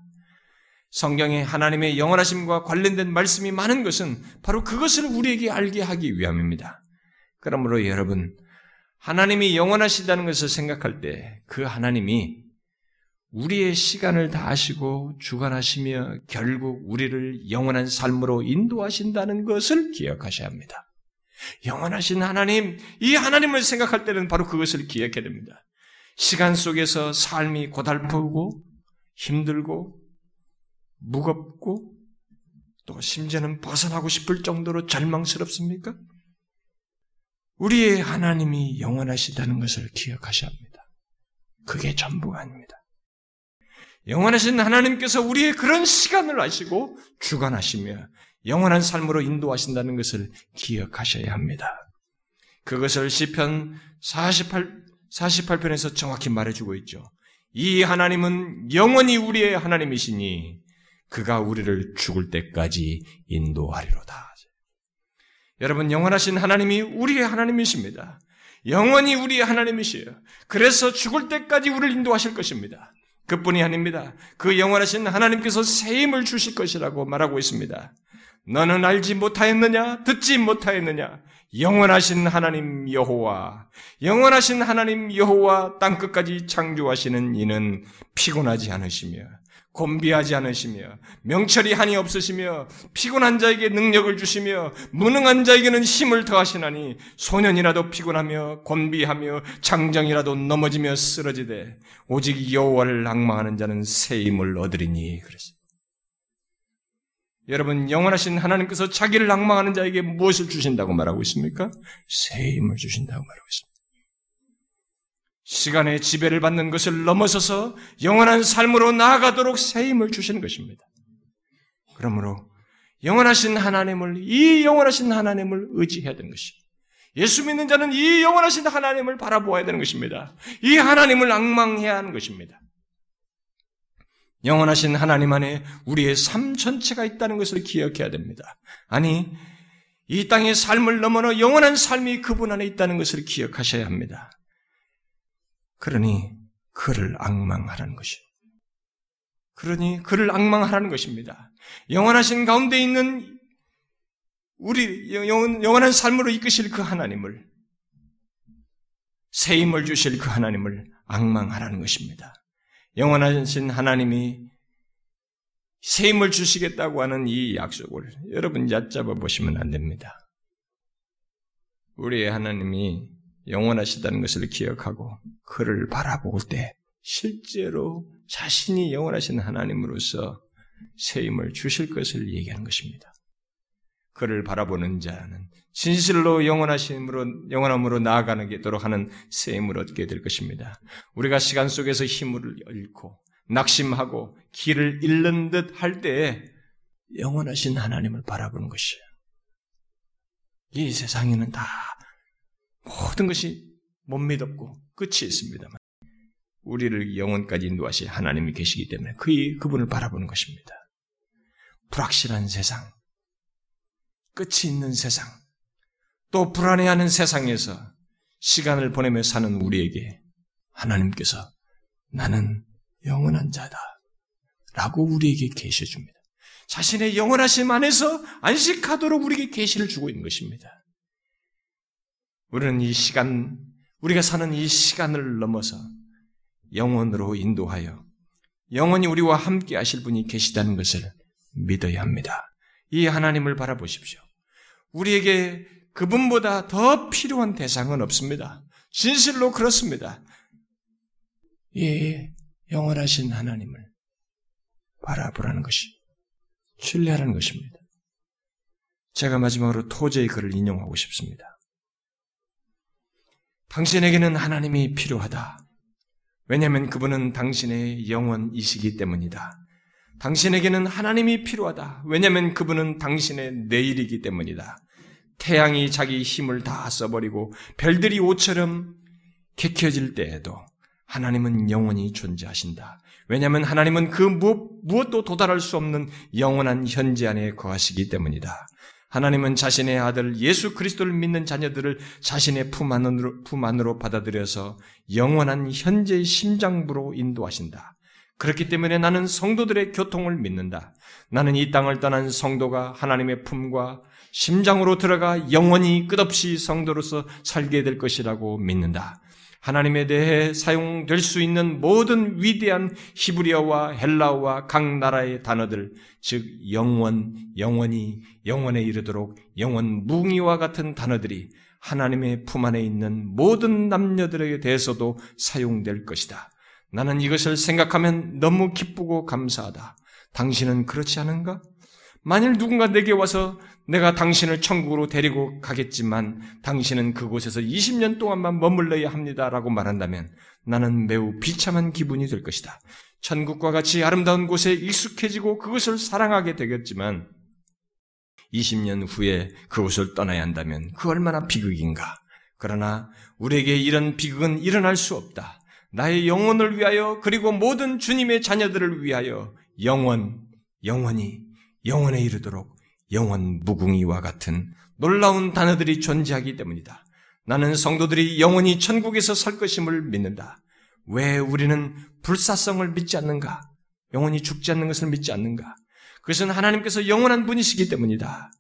성경에 하나님의 영원하심과 관련된 말씀이 많은 것은 바로 그것을 우리에게 알게 하기 위함입니다. 그러므로 여러분, 하나님이 영원하시다는 것을 생각할 때 그 하나님이 우리의 시간을 다 아시고 주관하시며 결국 우리를 영원한 삶으로 인도하신다는 것을 기억하셔야 합니다. 영원하신 하나님, 이 하나님을 생각할 때는 바로 그것을 기억해야 됩니다. 시간 속에서 삶이 고달프고 힘들고 무겁고 또 심지어는 벗어나고 싶을 정도로 절망스럽습니까? 우리의 하나님이 영원하시다는 것을 기억하셔야 합니다. 그게 전부가 아닙니다. 영원하신 하나님께서 우리의 그런 시간을 아시고 주관하시며 영원한 삶으로 인도하신다는 것을 기억하셔야 합니다. 그것을 시편 48, 48편에서 정확히 말해주고 있죠. 이 하나님은 영원히 우리의 하나님이시니 그가 우리를 죽을 때까지 인도하리로다. 여러분, 영원하신 하나님이 우리의 하나님이십니다. 영원히 우리의 하나님이시에요. 그래서 죽을 때까지 우리를 인도하실 것입니다. 그뿐이 아닙니다. 그 영원하신 하나님께서 새 힘을 주실 것이라고 말하고 있습니다. 너는 알지 못하였느냐? 듣지 못하였느냐? 영원하신 하나님 여호와, 영원하신 하나님 여호와 땅끝까지 창조하시는 이는 피곤하지 않으시며 곤비하지 않으시며 명철이 한이 없으시며 피곤한 자에게 능력을 주시며 무능한 자에게는 힘을 더하시나니 소년이라도 피곤하며 곤비하며 장정이라도 넘어지며 쓰러지되 오직 여호와를 악망하는 자는 새 힘을 얻으리니 그랬어요. 여러분 영원하신 하나님께서 자기를 악망하는 자에게 무엇을 주신다고 말하고 있습니까? 새 힘을 주신다고 말하고 있습니다. 시간의 지배를 받는 것을 넘어서서 영원한 삶으로 나아가도록 새 힘을 주시는 것입니다. 그러므로 영원하신 하나님을 이 영원하신 하나님을 의지해야 되는 것이 예수 믿는 자는 이 영원하신 하나님을 바라보아야 되는 것입니다. 이 하나님을 악망해야 하는 것입니다. 영원하신 하나님 안에 우리의 삶 전체가 있다는 것을 기억해야 됩니다. 아니, 이 땅의 삶을 넘어서 영원한 삶이 그분 안에 있다는 것을 기억하셔야 합니다. 그러니 그를 악망하라는 것이. 그러니 그를 악망하라는 것입니다. 영원하신 가운데 있는 우리 영원, 한 삶으로 이끄실 그 하나님을 새 힘을 주실 그 하나님을 악망하라는 것입니다. 영원하신 하나님이 새 힘을 주시겠다고 하는 이 약속을 여러분 얕잡아 보시면 안 됩니다. 우리의 하나님이 영원하시다는 것을 기억하고 그를 바라볼 때 실제로 자신이 영원하신 하나님으로서 새 힘을 주실 것을 얘기하는 것입니다. 그를 바라보는 자는 진실로 영원하심으로 영원함으로 나아가는 게 있도록 하는 새 힘을 얻게 될 것입니다. 우리가 시간 속에서 힘을 잃고 낙심하고 길을 잃는 듯 할 때에 영원하신 하나님을 바라보는 것이에요. 이 세상에는 다 모든 것이 못 믿었고 끝이 있습니다만 우리를 영원까지 인도하실 하나님이 계시기 때문에 그 그분을 바라보는 것입니다. 불확실한 세상, 끝이 있는 세상, 또 불안해하는 세상에서 시간을 보내며 사는 우리에게 하나님께서 나는 영원한 자다. 라고 우리에게 계셔 줍니다. 자신의 영원하심 안에서 안식하도록 우리에게 계시를 주고 있는 것입니다. 우리는 이 시간, 우리가 사는 이 시간을 넘어서 영원으로 인도하여 영원히 우리와 함께 하실 분이 계시다는 것을 믿어야 합니다. 이 하나님을 바라보십시오. 우리에게 그분보다 더 필요한 대상은 없습니다. 진실로 그렇습니다. 이 영원하신 하나님을 바라보라는 것이 신뢰하라는 것입니다. 제가 마지막으로 토제의 글을 인용하고 싶습니다. 당신에게는 하나님이 필요하다. 왜냐하면 그분은 당신의 영원이시기 때문이다. 당신에게는 하나님이 필요하다. 왜냐하면 그분은 당신의 내일이기 때문이다. 태양이 자기 힘을 다 써버리고 별들이 옷처럼 객혀질 때에도 하나님은 영원히 존재하신다. 왜냐하면 하나님은 그 무엇, 도 도달할 수 없는 영원한 현재 안에 거하시기 때문이다. 하나님은 자신의 아들 예수 그리스도를 믿는 자녀들을 자신의 품 안으로, 품 안으로 받아들여서 영원한 현재의 심장부로 인도하신다. 그렇기 때문에 나는 성도들의 교통을 믿는다. 나는 이 땅을 떠난 성도가 하나님의 품과 심장으로 들어가 영원히 끝없이 성도로서 살게 될 것이라고 믿는다. 하나님에 대해 사용될 수 있는 모든 위대한 히브리어와 헬라어와 각 나라의 단어들, 즉 영원, 영원히, 영원에 이르도록 영원 무궁이와 같은 단어들이 하나님의 품 안에 있는 모든 남녀들에게 대해서도 사용될 것이다. 나는 이것을 생각하면 너무 기쁘고 감사하다. 당신은 그렇지 않은가? 만일 누군가 내게 와서 내가 당신을 천국으로 데리고 가겠지만 당신은 그곳에서 20년 동안만 머물러야 합니다라고 말한다면 나는 매우 비참한 기분이 될 것이다. 천국과 같이 아름다운 곳에 익숙해지고 그것을 사랑하게 되겠지만 20년 후에 그곳을 떠나야 한다면 그 얼마나 비극인가. 그러나 우리에게 이런 비극은 일어날 수 없다. 나의 영혼을 위하여 그리고 모든 주님의 자녀들을 위하여 영원, 영원히, 영원에 이르도록 영원 무궁이와 같은 놀라운 단어들이 존재하기 때문이다. 나는 성도들이 영원히 천국에서 살 것임을 믿는다. 왜 우리는 불사성을 믿지 않는가? 영원히 죽지 않는 것을 믿지 않는가? 그것은 하나님께서 영원한 분이시기 때문이다.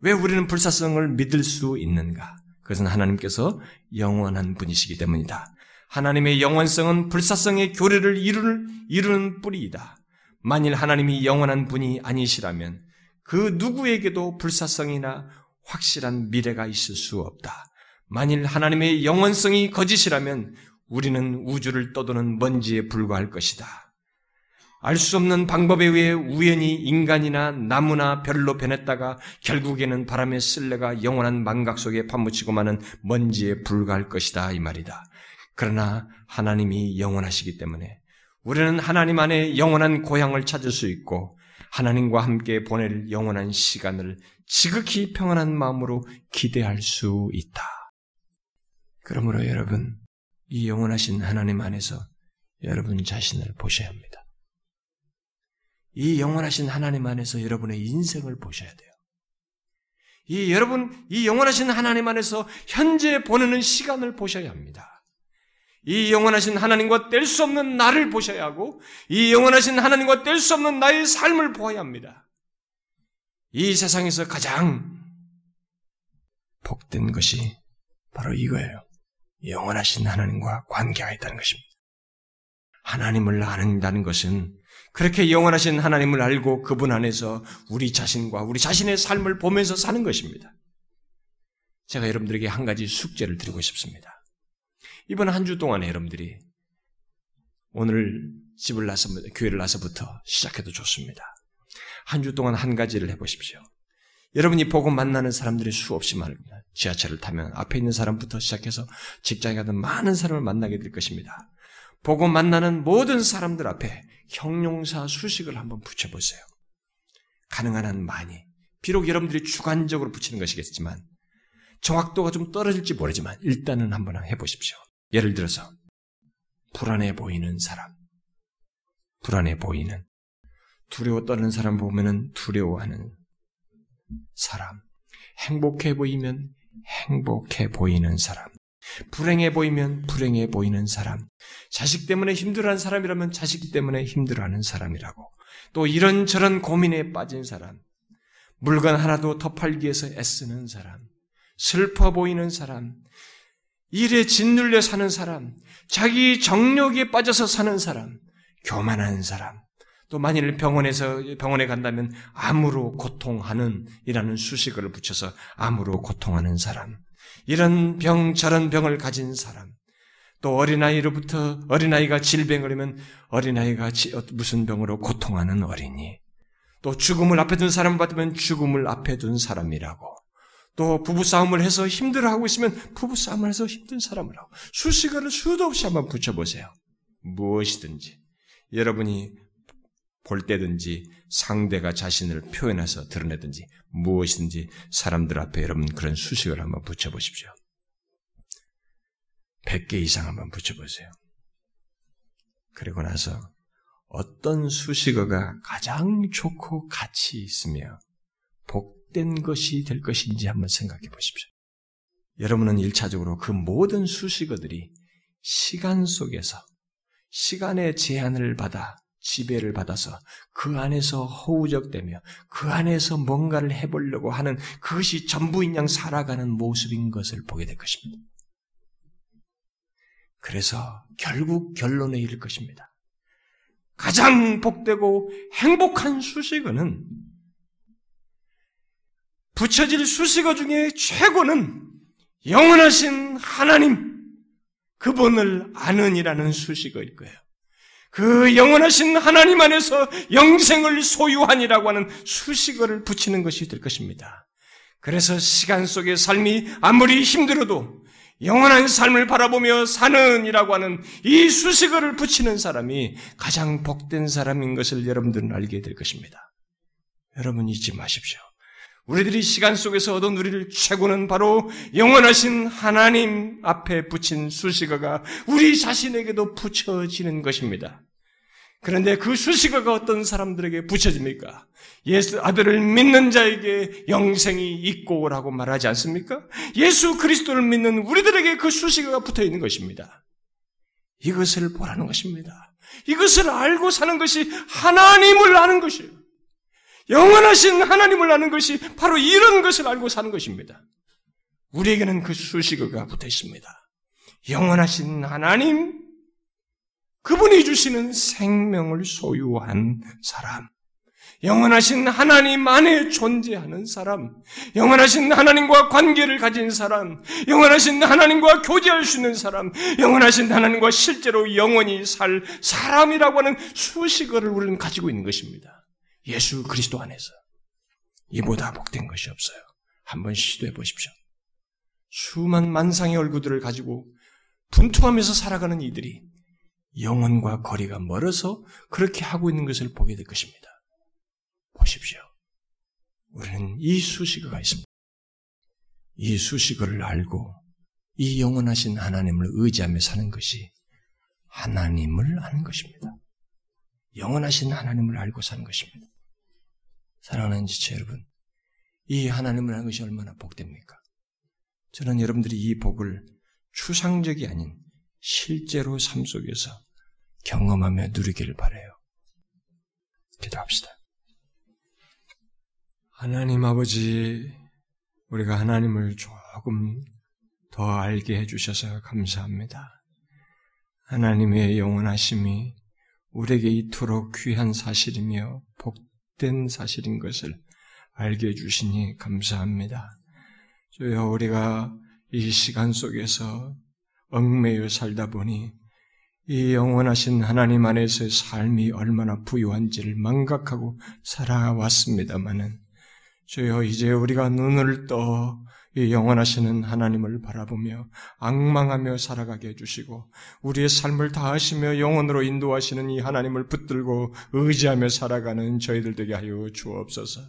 왜 우리는 불사성을 믿을 수 있는가? 그것은 하나님께서 영원한 분이시기 때문이다. 하나님의 영원성은 불사성의 교례를 이루는, 이루는 뿌리이다. 만일 하나님이 영원한 분이 아니시라면 그 누구에게도 불사성이나 확실한 미래가 있을 수 없다. 만일 하나님의 영원성이 거짓이라면 우리는 우주를 떠도는 먼지에 불과할 것이다. 알 수 없는 방법에 의해 우연히 인간이나 나무나 별로 변했다가 결국에는 바람의 쓸레가 영원한 망각 속에 파묻히고 마는 먼지에 불과할 것이다 이 말이다. 그러나 하나님이 영원하시기 때문에 우리는 하나님 안에 영원한 고향을 찾을 수 있고 하나님과 함께 보낼 영원한 시간을 지극히 평안한 마음으로 기대할 수 있다. 그러므로 여러분, 이 영원하신 하나님 안에서 여러분 자신을 보셔야 합니다. 이 영원하신 하나님 안에서 여러분의 인생을 보셔야 돼요. 이 여러분, 이 영원하신 하나님 안에서 현재 보내는 시간을 보셔야 합니다. 이 영원하신 하나님과 뗄 수 없는 나를 보셔야 하고, 이 영원하신 하나님과 뗄 수 없는 나의 삶을 보아야 합니다. 이 세상에서 가장 복된 것이 바로 이거예요. 영원하신 하나님과 관계가 있다는 것입니다. 하나님을 아는다는 것은 그렇게 영원하신 하나님을 알고 그분 안에서 우리 자신과 우리 자신의 삶을 보면서 사는 것입니다. 제가 여러분들에게 한 가지 숙제를 드리고 싶습니다. 이번 한 주 동안에 여러분들이 오늘 집을 나서 교회를 나서부터 시작해도 좋습니다. 한 주 동안 한 가지를 해보십시오. 여러분이 보고 만나는 사람들이 수없이 많습니다. 지하철을 타면 앞에 있는 사람부터 시작해서 직장에 가든 많은 사람을 만나게 될 것입니다. 보고 만나는 모든 사람들 앞에 형용사 수식을 한번 붙여보세요. 가능한 한 많이. 비록 여러분들이 주관적으로 붙이는 것이겠지만 정확도가 좀 떨어질지 모르지만 일단은 한번 해보십시오. 예를 들어서 불안해 보이는 사람, 불안해 보이는 두려워 떠는 사람 보면은 두려워하는 사람, 행복해 보이면 행복해 보이는 사람, 불행해 보이면 불행해 보이는 사람, 자식 때문에 힘들어하는 사람이라면 자식 때문에 힘들어하는 사람이라고, 또 이런저런 고민에 빠진 사람, 물건 하나도 더 팔기 위해서 애쓰는 사람, 슬퍼 보이는 사람, 일에 짓눌려 사는 사람, 자기 정력에 빠져서 사는 사람, 교만한 사람, 또 만일 병원에서 병원에 간다면 암으로 고통하는 이라는 수식어를 붙여서 암으로 고통하는 사람. 이런 병 저런 병을 가진 사람. 또 어린아이로부터 어린아이가 질병을 하면 어린아이가 무슨 병으로 고통하는 어린이. 또 죽음을 앞에 둔 사람 받으면 죽음을 앞에 둔 사람이라고. 또 부부싸움을 해서 힘들어하고 있으면 부부싸움을 해서 힘든 사람이라고. 수식어를 수도 없이 한번 붙여보세요. 무엇이든지. 여러분이 볼 때든지 상대가 자신을 표현해서 드러내든지 무엇이든지 사람들 앞에 여러분 그런 수식을 한번 붙여보십시오. 100개 이상 한번 붙여보세요. 그리고 나서 어떤 수식어가 가장 좋고 가치 있으며 복 된 것이 될 것인지 한번 생각해 보십시오. 여러분은 일차적으로 그 모든 수식어들이 시간 속에서 시간의 제한을 받아 지배를 받아서 그 안에서 허우적대며 그 안에서 뭔가를 해보려고 하는 그것이 전부인 양 살아가는 모습인 것을 보게 될 것입니다. 그래서 결국 결론에 이를 것입니다. 가장 복되고 행복한 수식어는 붙여질 수식어 중에 최고는 영원하신 하나님, 그분을 아는이라는 수식어일 거예요. 그 영원하신 하나님 안에서 영생을 소유하니라고 하는 수식어를 붙이는 것이 될 것입니다. 그래서 시간 속의 삶이 아무리 힘들어도 영원한 삶을 바라보며 사는이라고 하는 이 수식어를 붙이는 사람이 가장 복된 사람인 것을 여러분들은 알게 될 것입니다. 여러분 잊지 마십시오. 우리들이 시간 속에서 얻은 우리를 최고는 바로 영원하신 하나님 앞에 붙인 수식어가 우리 자신에게도 붙여지는 것입니다. 그런데 그 수식어가 어떤 사람들에게 붙여집니까? 예수 아들을 믿는 자에게 영생이 있고라고 말하지 않습니까? 예수 그리스도를 믿는 우리들에게 그 수식어가 붙어 있는 것입니다. 이것을 보라는 것입니다. 이것을 알고 사는 것이 하나님을 아는 것이에요. 영원하신 하나님을 아는 것이 바로 이런 것을 알고 사는 것입니다. 우리에게는 그 수식어가 붙어 있습니다. 영원하신 하나님, 그분이 주시는 생명을 소유한 사람, 영원하신 하나님 안에 존재하는 사람, 영원하신 하나님과 관계를 가진 사람, 영원하신 하나님과 교제할 수 있는 사람, 영원하신 하나님과 실제로 영원히 살 사람이라고 하는 수식어를 우리는 가지고 있는 것입니다. 예수 그리스도 안에서 이보다 복된 것이 없어요. 한번 시도해 보십시오. 수만 만상의 얼굴들을 가지고 분투하면서 살아가는 이들이 영혼과 거리가 멀어서 그렇게 하고 있는 것을 보게 될 것입니다. 보십시오. 우리는 이 수식어가 있습니다. 이 수식어를 알고 이 영원하신 하나님을 의지하며 사는 것이 하나님을 아는 것입니다. 영원하신 하나님을 알고 사는 것입니다. 사랑하는 지체 여러분, 이 하나님을 아는 것이 얼마나 복됩니까? 저는 여러분들이 이 복을 추상적이 아닌 실제로 삶 속에서 경험하며 누리기를 바래요. 기도합시다. 하나님 아버지, 우리가 하나님을 조금 더 알게 해주셔서 감사합니다. 하나님의 영원하심이 우리에게 이토록 귀한 사실이며 복 된 사실인 것을 알게 해주시니 감사합니다. 주여 우리가 이 시간 속에서 얽매여 살다 보니 이 영원하신 하나님 안에서의 삶이 얼마나 부유한지를 망각하고 살아왔습니다마는 주여 이제 우리가 눈을 떠 이 영원하시는 하나님을 바라보며 악망하며 살아가게 해주시고 우리의 삶을 다하시며 영원으로 인도하시는 이 하나님을 붙들고 의지하며 살아가는 저희들 되게 하여 주옵소서.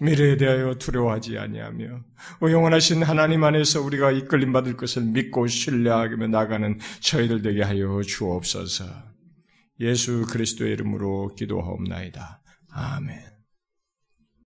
미래에 대하여 두려워하지 아니하며 영원하신 하나님 안에서 우리가 이끌림 받을 것을 믿고 신뢰하며 나가는 저희들 되게 하여 주옵소서. 예수 그리스도의 이름으로 기도하옵나이다. 아멘.